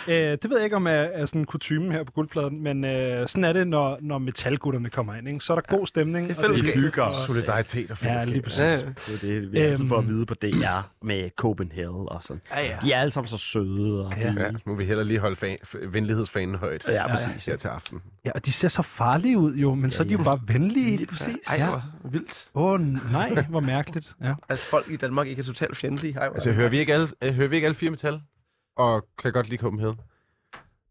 Øh, det ved jeg ikke, om er, er sådan kutumen her på guldpladen, men øh, sådan er det, når, når metalgutterne kommer ind. Ikke? Så er der god stemning. Det er og fællesskab. hygger os. Solidaritet og Ja, fællesskab. lige præcis. Ja, ja. Det er det, vi altid får at Øhm. vide på DR med Copenhagen og sådan. Ja, ja. De er alle sammen så søde. Og Ja. de, Ja, må vi heller lige holde fan, venlighedsfanen højt. Ja, præcis. Her til aften. Ja, og de ser så farlige ud jo, men så er de jo bare venlige. Lige præcis. Ej, Ja. hvor Vildt. Åh, oh, nej, hvor mærkeligt. Ja. Altså, folk i Danmark ikke er totalt fjendtlige. Ej, Altså, hører vi ikke alle, øh, hører vi ikke alle fire metal? Og kan godt lide Copenhagen.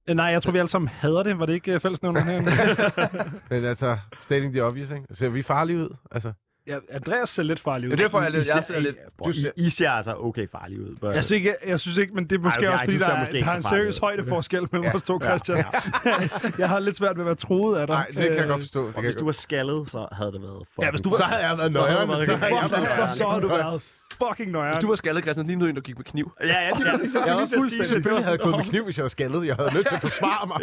Øh, Nej, jeg tror, vi alle sammen hader det. Var det ikke uh, fællesnævneren her? Men altså, stating the obvious, ikke? Ser vi farlige ud? Altså, ja, Andreas ser lidt farlig ud. Ja, derfor er jeg lidt... I, Jeg ser, ser lidt... Bro, I, I ser altså okay farlige ud. But... Jeg synes, ikke, jeg synes ikke, men det er måske okay, også, fordi du ser der, er, måske ikke der er en farlig seriøs højdeforskel mellem Ja. os to, Christian. jeg har lidt svært ved at være troet af dig. nej, det kan jeg Øh, godt forstå. Det Og hvis jeg du var skaldet, så havde det været Ja, hvis du var- Så havde jeg været nøjeren. det Så havde jeg du været fucking nøjeren. Hvis du var skaldet, Christian, lige nu en, der gik med kniv. Ja, ja, det er præcis. Jeg havde lige fuldstændig selvfølgelig havde gået med kniv, hvis jeg var skaldet. Jeg havde nødt til at forsvare mig.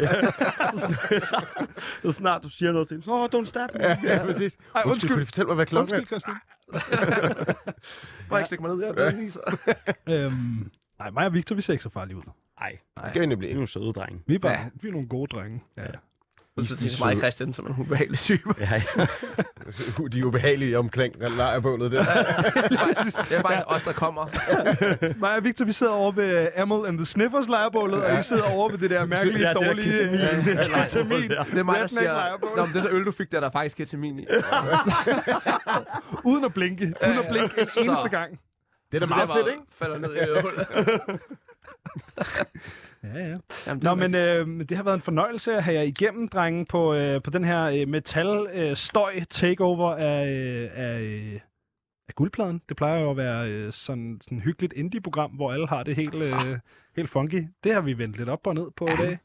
Så snart du siger noget til hende, oh, don't stab me. Ja, ja, præcis. Ej, Undskyld, undskyld. kunne du fortælle mig, hvad klokken Undskyld, er? Christian. Bare ikke slække mig ned her. Er lige så. Øhm, nej, mig og Victor, vi ser ikke så farlige ud. Nej, Det kan vi nemlig det er nogle søde drenge. Vi er, bare, Ja. vi er nogle gode drenge. Ja. Så tænker jeg mig Christian, som en ubehagelig type. Ja, ja. De er ubehagelige omkring lejrbålet der. Det er faktisk os, der kommer. Mig og Victor, vi sidder over ved Amel and the Sniffers lejrebålet, og I sidder over ved det der mærkelige, Ja, det der dårlige ketamin. øh, ketamin. Ja. Det er mig, der siger. Nå, men det der øl, du fik, der er der faktisk ketamin i. Uden at blinke. Uden at blinke en Så- eneste gang. Det er da Så meget fedt, ikke? falder ned i hullet. Ja, ja. Jamen, det Nå, men øh, det har været en fornøjelse at have jer igennem, drenge, på, øh, på den her øh, metal-støj-takeover af, øh, af, øh, af guldpladen. Det plejer jo at være øh, sådan sådan hyggeligt indie-program, hvor alle har det helt, øh, helt funky. Det har vi vendt lidt op og ned på i dag.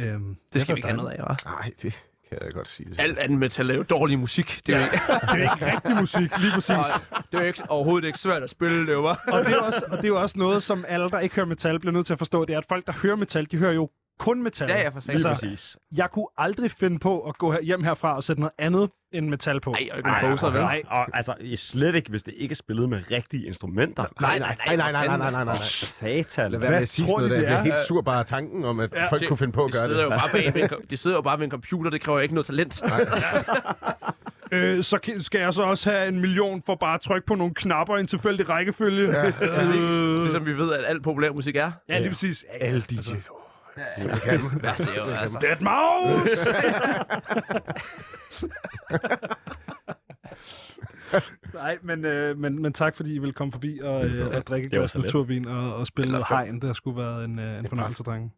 Øhm, det skal har vi ikke have noget af, hva'? Nej, det kan jeg godt sige. Alt andet metal er jo dårlig musik. Det er jo ikke. Det er ikke rigtig musik, lige præcis. og det er jo ikke, overhovedet ikke svært at spille, det bare. Og det, er også, og det er jo også noget, som alle, der ikke hører metal, bliver nødt til at forstå. Det er, at folk, der hører metal, de hører jo kun metal. Ja, ja, for Lige satan. præcis. Jeg kunne aldrig finde på at gå hjem herfra og sætte noget andet end metal på. Ej, og ikke en poser, vel? nej. Og altså, slet ikke, hvis det ikke er spillet med rigtige instrumenter. Nej, nej, nej, nej, nej, nej, nej, nej, nej. Satan. Lad være med at sige sådan noget, der. det Jeg bliver er? helt sur bare af tanken om, at Ja, folk det- kunne finde på at De gøre sidder, jo det. bare bag en, de sidder jo bare ved en computer, det kræver ikke noget talent. Øh, så skal jeg så også have en million for bare at trykke på nogle knapper i en tilfældig rækkefølge. Ja, øh, Ligesom vi ved, at al populær musik er. ja lige præcis. Ja, Alle DJ's. Ja, det er jo altså. Dead Mouse! Nej, men, øh, men, men tak fordi I vil komme forbi og, øh, og drikke et Det glas så naturvin og, og spille noget hegn. Det har sgu været en, øh, en fornøjelse, drenge.